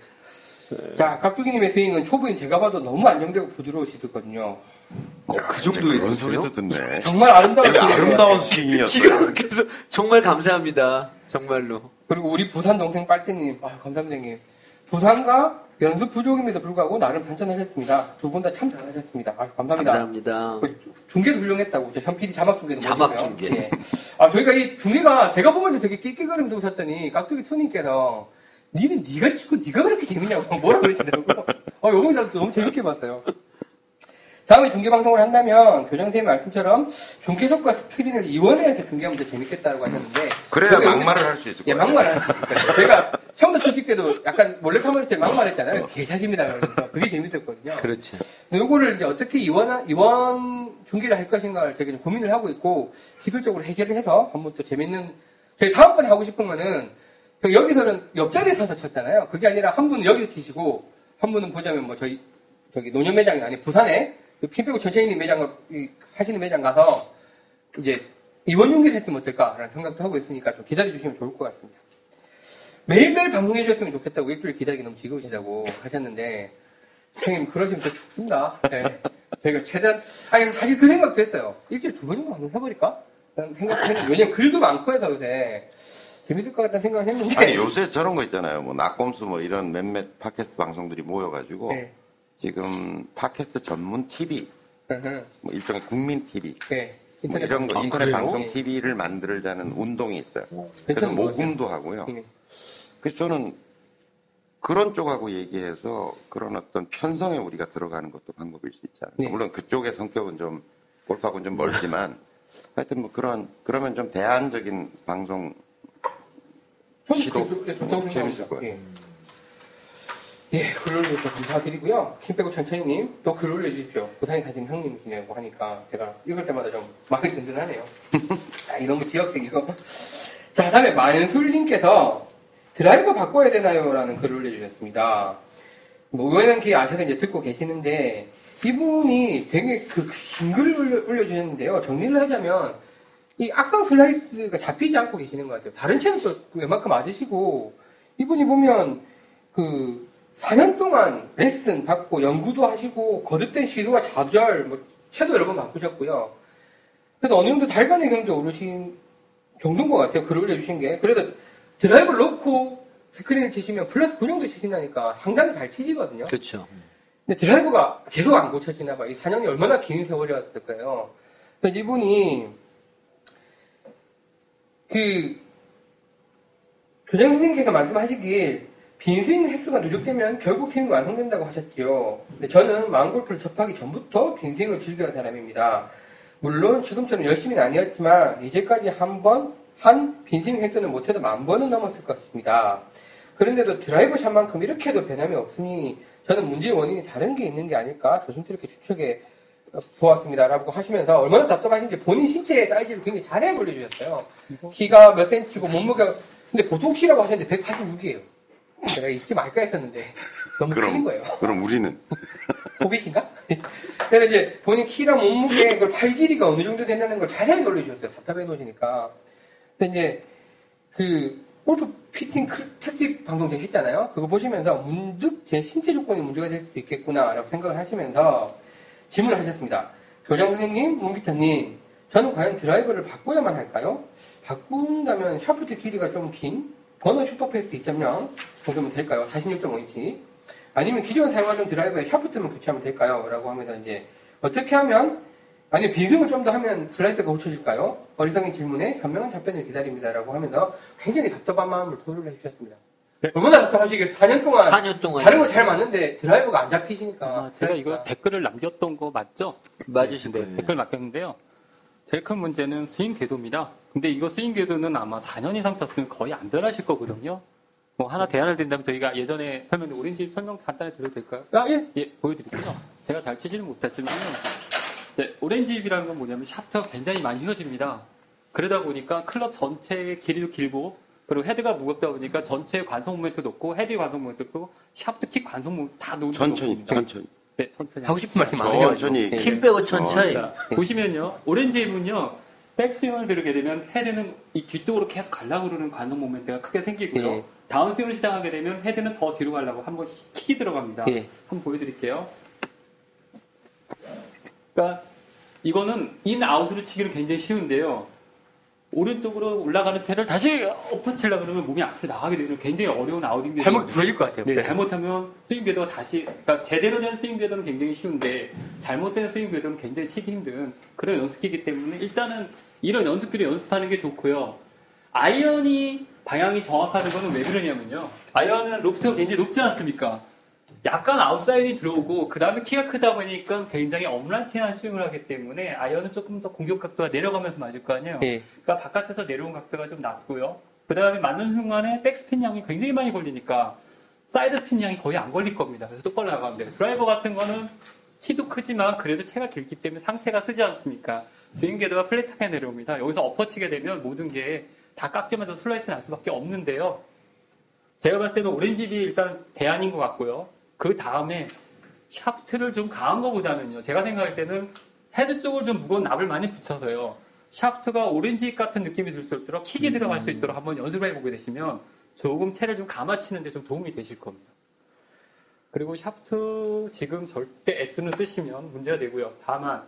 자, 깍두기님의 스윙은 초보인 제가 봐도 너무 안정되고 부드러우시거든요. 그 이제 정도 그런 있었어요? 소리도 듣네. 정말 아름다운 스윙이에요. 아름다운 스윙이었어요. 막혀서 정말 감사합니다. 정말로. 그리고 우리 부산 동생 빨대님, 아, 감사합니다, 형님. 부산과 연습 부족임에도 불구하고 나름 선전하셨습니다. 두 분 다 참 잘하셨습니다. 아, 감사합니다. 감사합니다. 그 중계도 훌륭했다고. 제 현PD 자막 중계도 자막 멋있고요. 중계. 예. 아, 저희가 이 중계가 제가 보면서 되게 낄낄거리면서 오셨더니 깍두기 투님께서 니는 니가 찍고 니가 그렇게 재밌냐고 뭐라 그러시더라고요. 어, 요동사도 너무 재밌게 봤어요. 다음에 중계 방송을 한다면 교장선생님 말씀처럼 중계석과 스크린을 이원해서 중계하면 더 재밌겠다고 하셨는데 그래야 막말을 할 수 있을 예, 거예요. 막말을 할 수 있을 거예요. 제가 처음부터 투픽 때도 약간 몰래 카메라처럼 막말했잖아요. 개샷입니다. 그러면서 그게 재밌었거든요. 근데 요거를 이제 어떻게 이원, 이원 중계를 할 것인가를 제가 좀 고민을 하고 있고, 기술적으로 해결을 해서 한번 또 재밌는, 저희 다음번에 하고 싶은 거는, 그 여기서는 옆자리에 서서 쳤잖아요. 그게 아니라 한 분은 여기서 치시고, 한 분은 보자면 뭐 저희, 저기 노년 매장이 아니 부산에, 그 핀pe고 전체인님 매장을, 이 하시는 매장 가서, 이제 이원 중계를 했으면 어떨까라는 생각도 하고 있으니까 좀 기다려 주시면 좋을 것 같습니다. 매일매일 방송해 주셨으면 좋겠다고 일주일 기다리기 너무 지겨우시다고 하셨는데, 형님, 그러시면 저 죽습니다. 네. 저희가 최대한, 아니, 사실 그 생각도 했어요. 일주일에 두번 정도 방송 해버릴까? 라는 생각도 했는데, 왜냐면 글도 많고 해서 요새 재밌을 것 같다는 생각을 했는데. 아니 요새 저런 거 있잖아요. 뭐 낙곰수 뭐 이런 몇몇 팟캐스트 방송들이 모여가지고 네. 지금 팟캐스트 전문 TV. 뭐 일종의 국민 TV, 네. 뭐 이런 거. 인터넷 그래요? 방송 네. TV를 만들자는 운동이 있어요. 그래서 괜찮은 것 같아요. 모금도 하고요. 네. 그래서 저는 그런 쪽하고 얘기해서 그런 어떤 편성에 우리가 들어가는 것도 방법일 수 있지 않을까. 네. 물론 그쪽의 성격은 좀 골프하고는 좀 멀지만 하여튼 뭐 그런 그러면 좀 대안적인 방송 저는 시도 그- 네, 좋다고 재밌을 생각합니다. 거예요. 예. 예, 글 올려주셔서 감사드리고요. 힘 빼고 천천히님, 또 글 올려주십시오. 부산에 사신 형님이시냐고 하니까 제가 읽을 때마다 좀 마음이 든든하네요. 아, 이 너무 지역생 이거. 자, 다음에 만술님께서 드라이버 바꿔야 되나요? 라는 글을 올려주셨습니다. 뭐, 의원한 기 아셔서 이제 듣고 계시는데, 이분이 되게 그 긴 글을 올려- 올려주셨는데요. 정리를 하자면, 이 악성 슬라이스가 잡히지 않고 계시는 것 같아요. 다른 채는 또 웬만큼 맞으시고 이분이 보면 그 4년 동안 레슨 받고 연구도 하시고 거듭된 시도와 좌절, 뭐 채도 여러 번 바꾸셨고요. 그래도 어느 정도 달관의 경지 오르신 정도인 것 같아요. 글을 올려주신 게. 그래도 드라이브를 놓고 스크린을 치시면 플러스 9 정도 치신다니까 상당히 잘 치시거든요. 그렇죠. 근데 드라이브가 계속 안 고쳐지나 봐. 이 4년이 얼마나 긴 세월이었을까요? 그래서 이분이 그 교장 선생님께서 말씀하시길 빈스윙 횟수가 누적되면 결국 팀이 완성된다고 하셨죠. 근데 저는 마음골프를 접하기 전부터 빈스윙을 즐겨온 사람입니다. 물론 지금처럼 열심히는 아니었지만 이제까지 한 번 한 빈스윙 횟수는 못해도 만 번은 넘었을 것 같습니다. 그런데도 드라이버 샷만큼 이렇게도 변함이 없으니 저는 문제의 원인이 다른 게 있는 게 아닐까 조심스럽게 추측해 보았습니다라고 하시면서 얼마나 답답하신지 본인 신체 사이즈를 굉장히 잘 올려주셨어요. 키가 몇 센치고 몸무게가 근데 보통 키라고 하셨는데 186이에요. 제가 잊지 말까 했었는데 너무 그럼. 크신 거예요. 그럼 우리는 호빗인가? 그래서 이제 본인 키랑 몸무게, 그팔 길이가 어느 정도 된다는 걸 자세히 올려주셨어요. 답답해 놓으시니까. 그래서 이제 그 골프 피팅 클- 특집 방송 제가 했잖아요. 그거 보시면서 문득 제 신체 조건이 문제가 될 수도 있겠구나라고 생각을 하시면서 질문을 하셨습니다. 교장 선생님, 문기찬님, 저는 과연 드라이버를 바꿔야만 할까요? 바꾼다면 샤프트 길이가 좀 긴 Burner SuperFast 2.0 정도면 될까요? 46.5인치. 아니면 기존 사용하던 드라이버의 샤프트만 교체하면 될까요? 라고 하면서 이제 어떻게 하면 아니면 빈스윙을 좀 더 하면 슬라이스가 고쳐질까요? 어리석은 질문에 현명한 답변을 기다립니다. 라고 하면서 굉장히 답답한 마음을 토로를 해주셨습니다. 네. 얼마나 답답하시겠어요? 4년 동안 4년 동안 다른 거 잘 맞는데 드라이버가 안 잡히시니까. 아, 제가 이거 댓글을 남겼던 거 맞죠? 맞으신 네, 거예요. 댓글 남겼는데요. 제일 큰 문제는 스윙 궤도입니다. 근데 이거 스윙 궤도는 아마 4년 이상 쳤으면 거의 안 변하실 거거든요. 뭐 하나 대안을 드린다면 저희가 예전에 설명드린 오렌지 설명 간단히 드려도 될까요? 아, 예. 예, 보여드릴게요. 제가 잘 치지는 못했지만 이제 Orange Whip이라는 건 뭐냐면 샤프트가 굉장히 많이 휘어집니다. 그러다 보니까 클럽 전체의 길이도 길고 그리고 헤드가 무겁다 보니까 전체 관성 모멘트 높고 헤드 관성 모멘트 높고 샤프트 킥 관성 모멘트 다 높고 천천히, 천천히. 네, 천천히 하고 싶은 말씀 많으셔가지고. 천천히. 예. 힘 빼고 천천히. 자, 보시면요. Orange Whip은요. 백스윙을 들게 되면 헤드는 이 뒤쪽으로 계속 가려고 그러는 관성 모멘트가 크게 생기고요. 예. 다운스윙을 시작하게 되면 헤드는 더 뒤로 가려고 한번 킥이 들어갑니다. 예. 한번 보여드릴게요. 그러니까 이거는 in out으로 치기는 굉장히 쉬운데요. 오른쪽으로 올라가는 채를 다시 엎어 치려고 그러면 몸이 앞으로 나가게 되면 굉장히 어려운 아웃인데 잘못 부러질 것 같아요. 네, 잘못하면 스윙 궤도가 다시, 그러니까 제대로 된 스윙 궤도는 굉장히 쉬운데, 잘못된 스윙 궤도는 굉장히 치기 힘든 그런 연습기이기 때문에, 일단은 이런 연습들을 연습하는 게 좋고요. 아이언이 방향이 정확하는 거는 왜 그러냐면요. 아이언은 로프트가 굉장히 높지 않습니까? 약간 아웃사이드 들어오고, 그 다음에 키가 크다 보니까 굉장히 upright한 스윙을 하기 때문에, 아이언은 조금 더 공격 각도가 내려가면서 맞을 거 아니에요. 예. 그러니까 바깥에서 내려온 각도가 좀 낮고요. 그 다음에 맞는 순간에 백스핀 양이 굉장히 많이 걸리니까 side spin 양이 거의 안 걸릴 겁니다. 그래서 똑바로 나가면 돼요. 드라이버 같은 거는 키도 크지만 그래도 채가 길기 때문에 상체가 쓰지 않습니까? 스윙 궤도가 flat하게 내려옵니다. 여기서 엎어치게 되면 모든 게 다 깎이면서 슬라이스 날 수밖에 없는데요. 제가 봤을 때는 오렌지비 일단 대안인 것 같고요. 그 다음에 샤프트를 좀 강한 것보다는요. 제가 생각할 때는 헤드 쪽을 좀 무거운 납을 많이 붙여서요. 샤프트가 오렌지 같은 느낌이 들 수 있도록 킥이 들어갈 수 있도록 한번 연습을 해보게 되시면 조금 채를 좀 감아치는데 좀 도움이 되실 겁니다. 그리고 샤프트 지금 절대 S는 쓰시면 문제가 되고요. 다만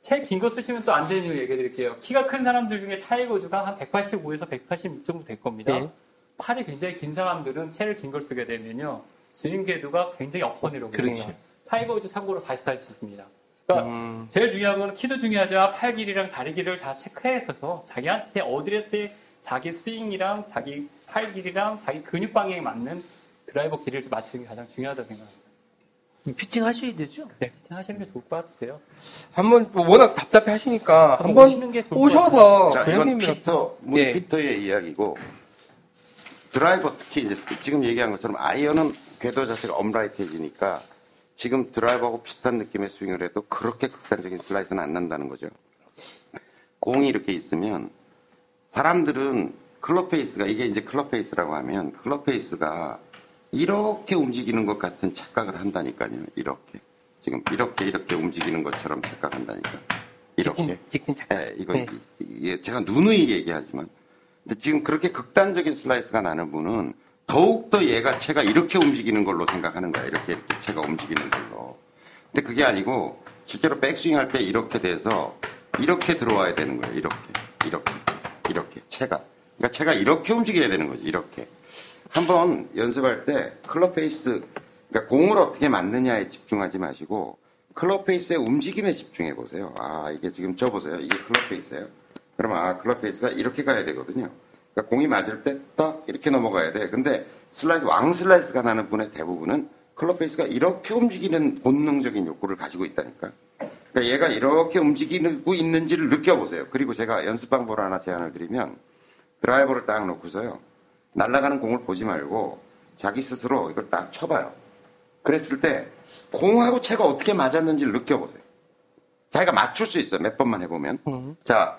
채긴거 쓰시면 또 안 되는 이유 얘기해 드릴게요. 키가 큰 사람들 중에 타이거 우즈가 한 185에서 186 정도 될 겁니다. 네. 팔이 굉장히 긴 사람들은 채를 긴 걸 쓰게 되면요. 스윙 궤도가 굉장히 내려오거든요. 그렇죠. 타이거 우즈 참고로 44를 쳤습니다. 그러니까 음, 제일 중요한 건 키도 중요하지만 팔 길이랑 다리 길이를 다 체크해서 자기한테 어드레스에 자기 스윙이랑 자기 팔 길이랑 자기 근육 방향에 맞는 드라이버 길이를 맞추는 게 가장 중요하다고 생각합니다. 피팅 하셔야 되죠? 네, 피팅 하시는 게 좋을 것 같으세요. 한번 뭐 워낙 답답해 하시니까 한번 오셔서 자, 이건 교장님이랑 피터, 문 예. 피터의 이야기고, 드라이버 특히 이제 지금 얘기한 것처럼 아이언은 궤도 자체가 upright해지니까 지금 드라이버하고 비슷한 느낌의 스윙을 해도 그렇게 극단적인 슬라이스는 안 난다는 거죠. 공이 이렇게 있으면 사람들은 클럽 페이스가 이게 이제 클럽 페이스라고 하면 클럽 페이스가 이렇게 움직이는 것 같은 착각을 한다니까요. 이렇게. 지금 이렇게 이렇게 움직이는 것처럼 착각한다니까. 이렇게. 직진, 착각. 예, 이거 네. 이게 제가 누누이 얘기하지만 근데 지금 그렇게 극단적인 슬라이스가 나는 분은 더욱더 얘가 채가 이렇게 움직이는 걸로 생각하는 거야. 이렇게 이렇게 채가 움직이는 걸로. 근데 그게 아니고 실제로 백스윙 할 때 이렇게 돼서 이렇게 들어와야 되는 거예요. 이렇게. 이렇게. 이렇게. 채가. 그러니까 채가 이렇게 움직여야 되는 거지. 이렇게. 한번 연습할 때 클럽 페이스 그러니까 공을 어떻게 맞느냐에 집중하지 마시고 클럽 페이스의 움직임에 집중해 보세요. 아 이게 지금 저 보세요. 이게 클럽 페이스예요. 그러면 아 클럽 페이스가 이렇게 가야 되거든요. 그러니까 공이 맞을 때 딱 이렇게 넘어가야 돼. 근데 슬라이스 왕 슬라이스가 나는 분의 대부분은 클럽 페이스가 이렇게 움직이는 본능적인 욕구를 가지고 있다니까. 그러니까 얘가 이렇게 움직이고 있는지를 느껴보세요. 그리고 제가 연습 방법을 하나 제안을 드리면 드라이버를 딱 놓고서요. 날아가는 공을 보지 말고 자기 스스로 이걸 딱 쳐봐요. 그랬을 때 공하고 채가 어떻게 맞았는지를 느껴보세요. 자기가 맞출 수 있어요. 몇 번만 해보면. 음. 자,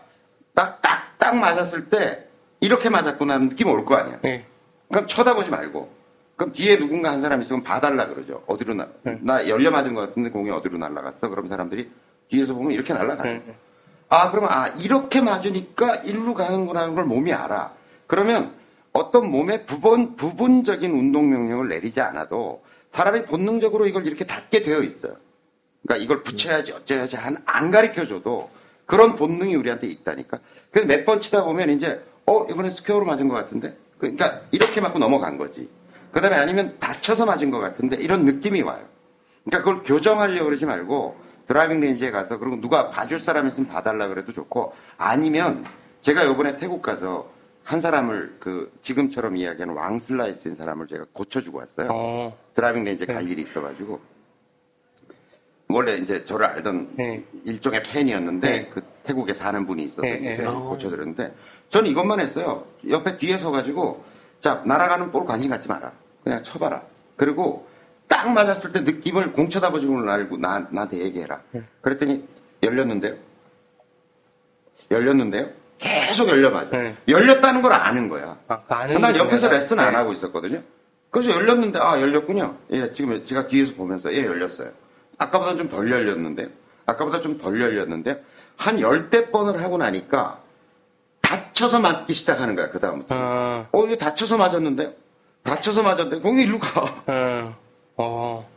딱, 딱, 딱 맞았을 때 이렇게 맞았구나 하는 느낌 올 거 아니야. 네. 그럼 쳐다보지 말고. 그럼 뒤에 누군가 한 사람 있으면 봐달라 그러죠. 어디로 나, 네. 나 열려 맞은 것 같은데 공이 어디로 날아갔어? 그럼 사람들이 뒤에서 보면 이렇게 날아가요. 네. 아, 그러면 아, 이렇게 맞으니까 일로 가는구나 걸 몸이 알아. 그러면 어떤 몸의 부분, 부분적인 운동 명령을 내리지 않아도 사람이 본능적으로 이걸 이렇게 닫게 되어 있어요. 그러니까 이걸 붙여야지 어쩌야지 한- 안 가르쳐 줘도 그런 본능이 우리한테 있다니까. 그래서 몇 번 치다 보면 이제 어, 이번에 square로 맞은 것 같은데? 그러니까 이렇게 맞고 넘어간 거지. 그 다음에 아니면 닫혀서 맞은 것 같은데 이런 느낌이 와요. 그러니까 그걸 교정하려고 그러지 말고 driving range에 가서 그리고 누가 봐줄 사람 있으면 봐달라 그래도 좋고 아니면 제가 요번에 태국 가서 한 사람을 그 지금처럼 이야기하는 왕슬라이스인 사람을 제가 고쳐주고 왔어요. 어, driving range에 네. 갈 일이 있어가지고 원래 이제 저를 알던 네. 일종의 팬이었는데 네. 그 태국에 사는 분이 있어서 네, 이제 네. 고쳐드렸는데 저는 이것만 했어요. 옆에 뒤에 서가지고 자 날아가는 볼 관심 갖지 마라. 그냥 쳐봐라. 그리고 딱 맞았을 때 느낌을 공 쳐다보지고 알고 나, 나한테 얘기해라. 네. 그랬더니 열렸는데요. 열렸는데요. 계속 열려 맞아. 네. 열렸다는 걸 아는 거야. 아, 그 아는 난 옆에서 거구나. 레슨 안 네. 하고 있었거든요. 그래서 열렸는데, 아, 열렸군요. 예, 지금 제가 뒤에서 보면서, 예, 열렸어요. 아까보다 좀 덜 열렸는데요. 아까보다 좀 덜 열렸는데요. 한 열대 번을 하고 나니까 다쳐서 맞기 시작하는 거야, 그다음부터. 어, 어, 이게 다쳐서 맞았는데요? 다쳐서 맞았는데, 공이 일로 가. 어, 어,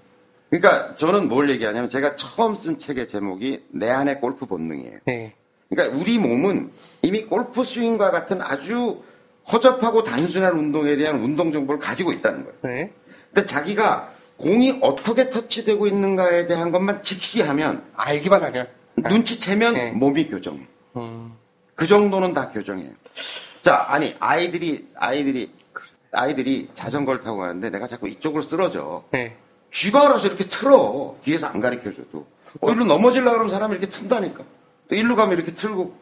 그러니까 저는 뭘 얘기하냐면 제가 처음 쓴 책의 제목이 내 안의 골프 본능이에요. 네. 그러니까 우리 몸은 이미 골프 스윙과 같은 아주 허접하고 단순한 운동에 대한 운동 정보를 가지고 있다는 거예요. 네. 근데 자기가 공이 어떻게 터치되고 있는가에 대한 것만 직시하면 알기만 하면. 눈치채면 네. 몸이 교정해. 음, 그 정도는 다 교정해요. 자, 아니 아이들이 아이들이 아이들이 자전거를 타고 가는데 내가 자꾸 이쪽으로 쓰러져. 네. 쥐가 알아서 이렇게 틀어. 뒤에서 안 가르쳐줘도. 어, 일로 넘어지려고 그러면 사람이 이렇게 튼다니까. 또 일로 가면 이렇게 틀고.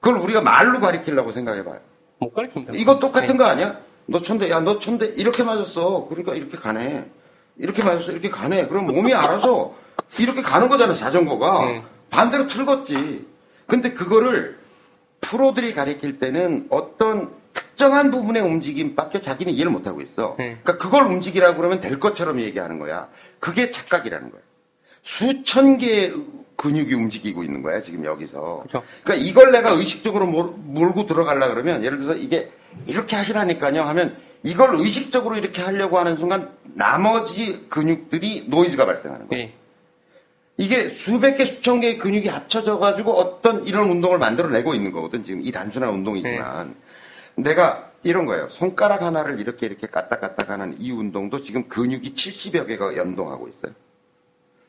그걸 우리가 말로 가르치려고 생각해봐요. 못 가르칩니다. 이거 똑같은 네. 거 아니야? 너 천대, 야, 너 천대, 이렇게 맞았어. 그러니까 이렇게 가네. 이렇게 맞았어. 이렇게 가네. 그럼 몸이 알아서 이렇게 가는 거잖아, 자전거가. 네. 반대로 틀겠지. 근데 그거를 프로들이 가르칠 때는 어떤 특정한 부분의 움직임밖에 자기는 이해를 못하고 있어. 네. 그러니까 그걸 움직이라고 그러면 될 것처럼 얘기하는 거야. 그게 착각이라는 거야. 수천 개의 근육이 움직이고 있는 거야, 지금 여기서. 그죠. 그러니까 이걸 내가 의식적으로 몰- 몰고 들어가려 그러면 예를 들어서 이게 이렇게 하시라니까요 하면 이걸 의식적으로 이렇게 하려고 하는 순간 나머지 근육들이 노이즈가 발생하는 거예요. 네. 이게 수백 개, 수천 개의 근육이 합쳐져 가지고 어떤 이런 운동을 만들어내고 있는 거거든. 지금 이 단순한 운동이지만. 내가 이런 거예요. 손가락 하나를 이렇게 이렇게 까딱까딱 하는 이 운동도 지금 근육이 70여 개가 연동하고 있어요.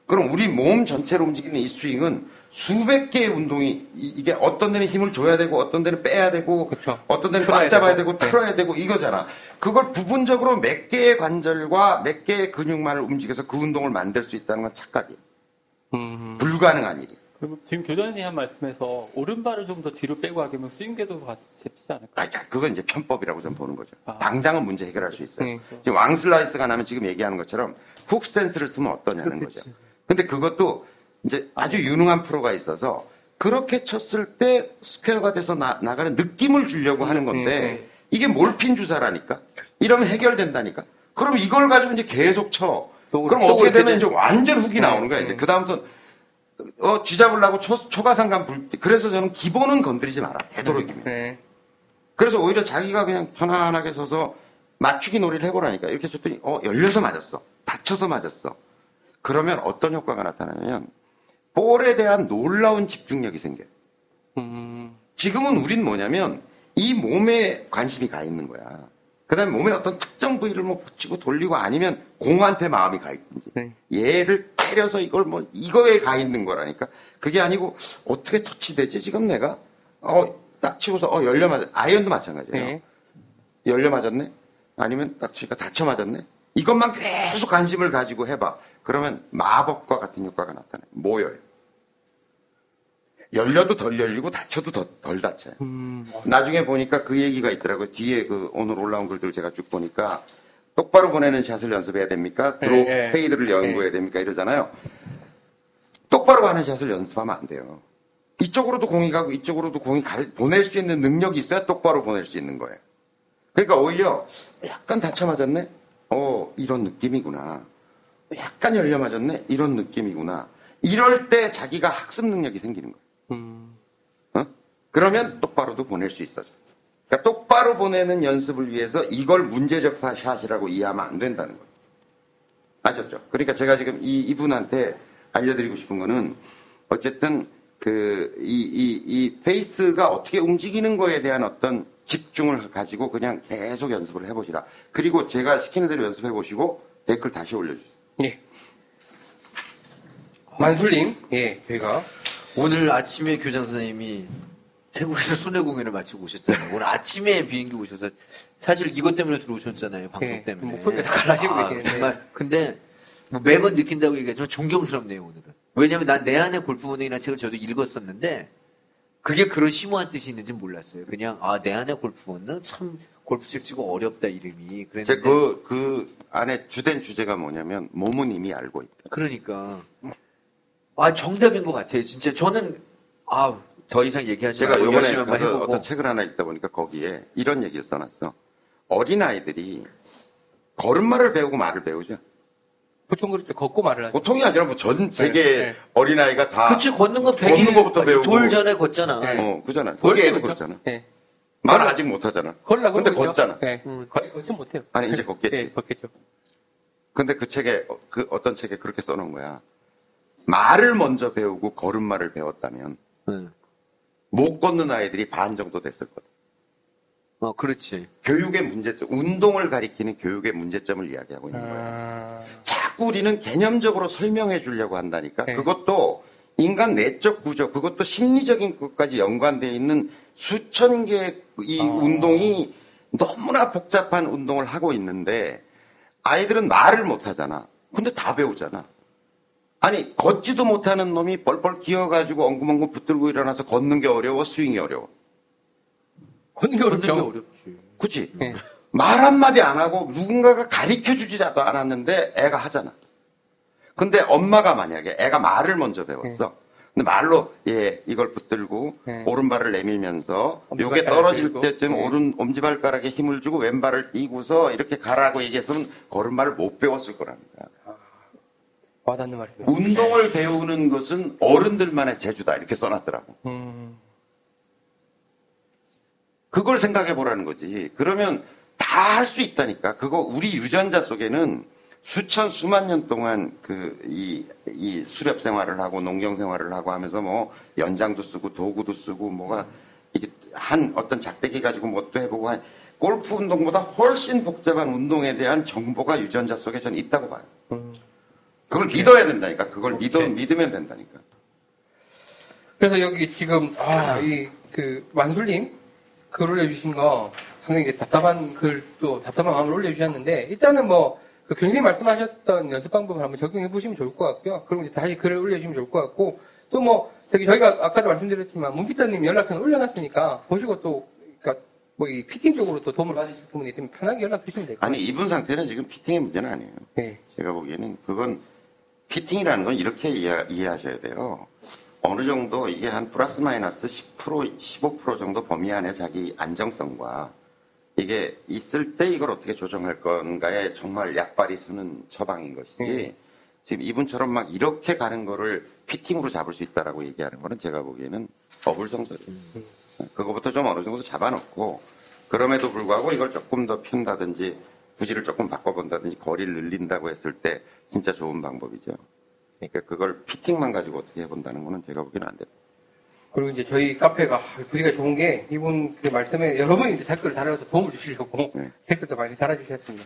그럼 우리 몸 전체로 움직이는 이 스윙은 수백 개의 운동이 이- 이게 어떤 데는 힘을 줘야 되고 어떤 데는 빼야 되고 그쵸. 어떤 데는 꽉 잡아야 되고. 되고 네. 틀어야 되고 이거잖아. 그걸 부분적으로 몇 개의 관절과 몇 개의 근육만을 움직여서 그 운동을 만들 수 있다는 건 착각이에요. 음, 불가능한 일이에요. 그리고 지금 교장 선생님 한 말씀에서 오른발을 좀 더 뒤로 빼고 하면 스윙 궤도 같이 잡히지 않을까? 아, 자, 그건 이제 편법이라고 저는 보는 거죠. 아. 당장은 문제 해결할 수 있어요. 네. 지금 왕슬라이스가 나면 지금 얘기하는 것처럼 훅 스탠스를 쓰면 어떠냐는 거죠. 근데 그것도 이제 아주 유능한 프로가 있어서 그렇게 쳤을 때 스퀘어가 돼서 나, 나가는 느낌을 주려고 하는 건데 네. 이게 몰핀 주사라니까? 이러면 해결된다니까? 그럼 이걸 가지고 이제 계속 쳐. 또- 그럼 또 어떻게 되면 돼. 이제 완전 훅이 네, 나오는 거야. 이제 네. 그다음부터 어, 쥐잡으려고 초, 초가상간 불 때, 그래서 저는 기본은 건드리지 마라. 되도록이면. 네. 그래서 오히려 자기가 그냥 편안하게 서서 맞추기 놀이를 해보라니까. 이렇게 줬더니, 어, 열려서 맞았어. 다쳐서 맞았어. 그러면 어떤 효과가 나타나냐면, 볼에 대한 놀라운 집중력이 생겨요. 음, 지금은 우린 뭐냐면, 이 몸에 관심이 가 있는 거야. 그 다음에 몸에 어떤 특정 부위를 뭐 붙이고 돌리고 아니면 공한테 마음이 가 있든지. 네. 얘를 때려서 이걸 뭐, 이거에 가 있는 거라니까. 그게 아니고, 어떻게 터치되지? 지금 내가? 어, 딱 치고서, 어, 열려 맞아. 아이언도 마찬가지예요. 네. 열려 맞았네? 아니면 딱 치니까 다쳐 맞았네? 이것만 계속 관심을 가지고 해봐. 그러면 마법과 같은 효과가 나타나요. 모여요. 열려도 덜 열리고 닫혀도 더, 덜 닫혀요. 음, 나중에 보니까 그 얘기가 있더라고요. 뒤에 그 오늘 올라온 글들 제가 쭉 보니까 똑바로 보내는 샷을 연습해야 됩니까? draw 네, 네. fade를 연구해야 됩니까? 이러잖아요. 똑바로 가는 샷을 연습하면 안 돼요. 이쪽으로도 공이 가고 이쪽으로도 공이 가- 보낼 수 있는 능력이 있어야 똑바로 보낼 수 있는 거예요. 그러니까 오히려 약간 닫혀 맞았네? 어, 이런 느낌이구나. 약간 열려 맞았네? 이런 느낌이구나. 이럴 때 자기가 학습 능력이 생기는 거예요. 음, 어? 그러면 똑바로도 보낼 수 있어져. 그러니까 똑바로 보내는 연습을 위해서 이걸 문제적 사- 샷이라고 이해하면 안 된다는 거예요. 아셨죠? 그러니까 제가 지금 이, 이분한테 알려드리고 싶은 거는 어쨌든 그, 이, 이, 이 페이스가 어떻게 움직이는 거에 대한 어떤 집중을 가지고 그냥 계속 연습을 해보시라. 그리고 제가 시키는 대로 연습해 보시고 댓글 다시 올려주세요. 예. 만술님, 예, 저희가. 오늘 아침에 교장 선생님이 태국에서 순회 공연을 마치고 오셨잖아요. 오늘 아침에 비행기 오셔서 사실 이것 때문에 들어오셨잖아요. 방송 예, 때문에. 목소리가 다 갈라지고 아, 계시는데. 정말 근데 뭐 매번 느낀다고 얘기하지만 존경스럽네요 오늘은. 왜냐하면 난 내 안의 골프 본능이라는 책을 저도 읽었었는데 그게 그런 심오한 뜻이 있는지 몰랐어요. 그냥 아 내 안의 골프 본능 참 골프 책 치고 어렵다 이름이. 그랬는데 제 그, 그 안에 주된 주제가 뭐냐면 몸은 이미 알고 있다. 그러니까 아 정답인 것 같아요. 진짜 저는 아 더 이상 얘기하지 제가 말고 요번에 가서 어떤 책을 하나 읽다 보니까 거기에 이런 얘기를 써놨어. 어린아이들이 걸음마를 배우고 말을 배우죠. 보통 그렇죠. 걷고 말을 하죠. 보통이 아니라 뭐 전 세계 네. 어린아이가 다. 그치 걷는 거 걷는 100일 거부터 배우고. 돌 전에 걷잖아. 네. 어, 그잖아. 거기 애도 그렇죠. 그렇잖아. 예. 말 아직 못하잖아. 걸으려고 근데 있죠. 걷잖아. 예. 음. 걷지 못해요. 아니, 이제 걷겠지. 예, 걷겠죠. 근데 그 책에, 어, 그 어떤 책에 그렇게 써놓은 거야. 말을 먼저 배우고 걸음마를 배웠다면 응. 못 걷는 아이들이 반 정도 됐을 거다. 어 그렇지. 교육의 문제점, 운동을 가리키는 교육의 문제점을 이야기하고 있는 거야. 아, 자꾸 우리는 개념적으로 설명해 주려고 한다니까. 네. 그것도 인간 내적 구조, 그것도 심리적인 것까지 연관되어 있는 수천 개의 이 아. 운동이 너무나 복잡한 운동을 하고 있는데 아이들은 말을 못 하잖아. 근데 다 배우잖아. 아니, 걷지도 못하는 놈이 뻘뻘 기어가지고 엉금엉금 붙들고 일어나서 걷는 게 어려워, 스윙이 어려워. 걷는 게 걷는 게 어렵죠. 어렵지. 그치? 예. 말 한마디 안 하고 누군가가 가르쳐 주지도 않았는데 애가 하잖아. 근데 엄마가 만약에 애가 말을 먼저 배웠어. 근데 말로 예 이걸 붙들고 네. 오른발을 내밀면서 요게 떨어질 들고. 때쯤 네. 오른 엄지발가락에 힘을 주고 왼발을 띄고서 이렇게 가라고 얘기했으면 걸음마를 못 배웠을 거랍니다. 와닿는 말이에요. 운동을 배우는 것은 어른들만의 재주다 이렇게 써놨더라고. 음, 그걸 생각해 보라는 거지. 그러면 다 할 수 있다니까. 그거 우리 유전자 속에는 수천 수만 년 동안 그이이 수렵 생활을 하고 농경 생활을 하고 하면서 뭐 연장도 쓰고 도구도 쓰고 뭐가 이게 한 어떤 작대기 가지고 뭣도 해보고 한 골프 운동보다 훨씬 복잡한 운동에 대한 정보가 유전자 속에 저는 있다고 봐요. 음. 그걸 믿어야 된다니까. 그걸 믿어 오케이. 믿으면 된다니까. 그래서 여기 지금 아, 이그 만술님 글 올려주신 거 상당히 답답한 글 또 답답한 마음을 올려주셨는데 일단은 뭐 그 교수님 말씀하셨던 연습 방법을 한번 적용해 보시면 좋을 것 같고요. 그리고 이제 다시 글을 올려주시면 좋을 것 같고 또 뭐 저기 저희가 아까도 말씀드렸지만 문피터님 연락처는 올려놨으니까 보시고 또 그러니까 뭐 이 피팅 쪽으로 또 도움을 받으실 부분이 있으면 편하게 연락 주시면 될것 같아요. 아니 이분 상태는 지금 피팅의 문제는 아니에요. 네. 제가 보기에는 그건 피팅이라는 건 이렇게 이해, 이해 하셔야 돼요. 어느 정도 이게 한 플러스 마이너스 10% 15% 정도 범위 안에 자기 안정성과 이게 있을 때 이걸 어떻게 조정할 건가에 정말 약발이 서는 처방인 것이지 네. 지금 이분처럼 막 이렇게 가는 거를 피팅으로 잡을 수 있다라고 얘기하는 거는 제가 보기에는 어불성설이에요. 그거부터 좀 어느 정도 잡아놓고 그럼에도 불구하고 이걸 조금 더 핀다든지 부지를 조금 바꿔본다든지 거리를 늘린다고 했을 때 진짜 좋은 방법이죠. 그러니까 그걸 피팅만 가지고 어떻게 해본다는 거는 제가 보기에는 안 돼요. 그리고 이제 저희 카페가 부디가 좋은 게 이분 그 말씀에 여러분이 이제 댓글을 달아서 도움을 주시려고 네. 댓글도 많이 달아주셨습니다.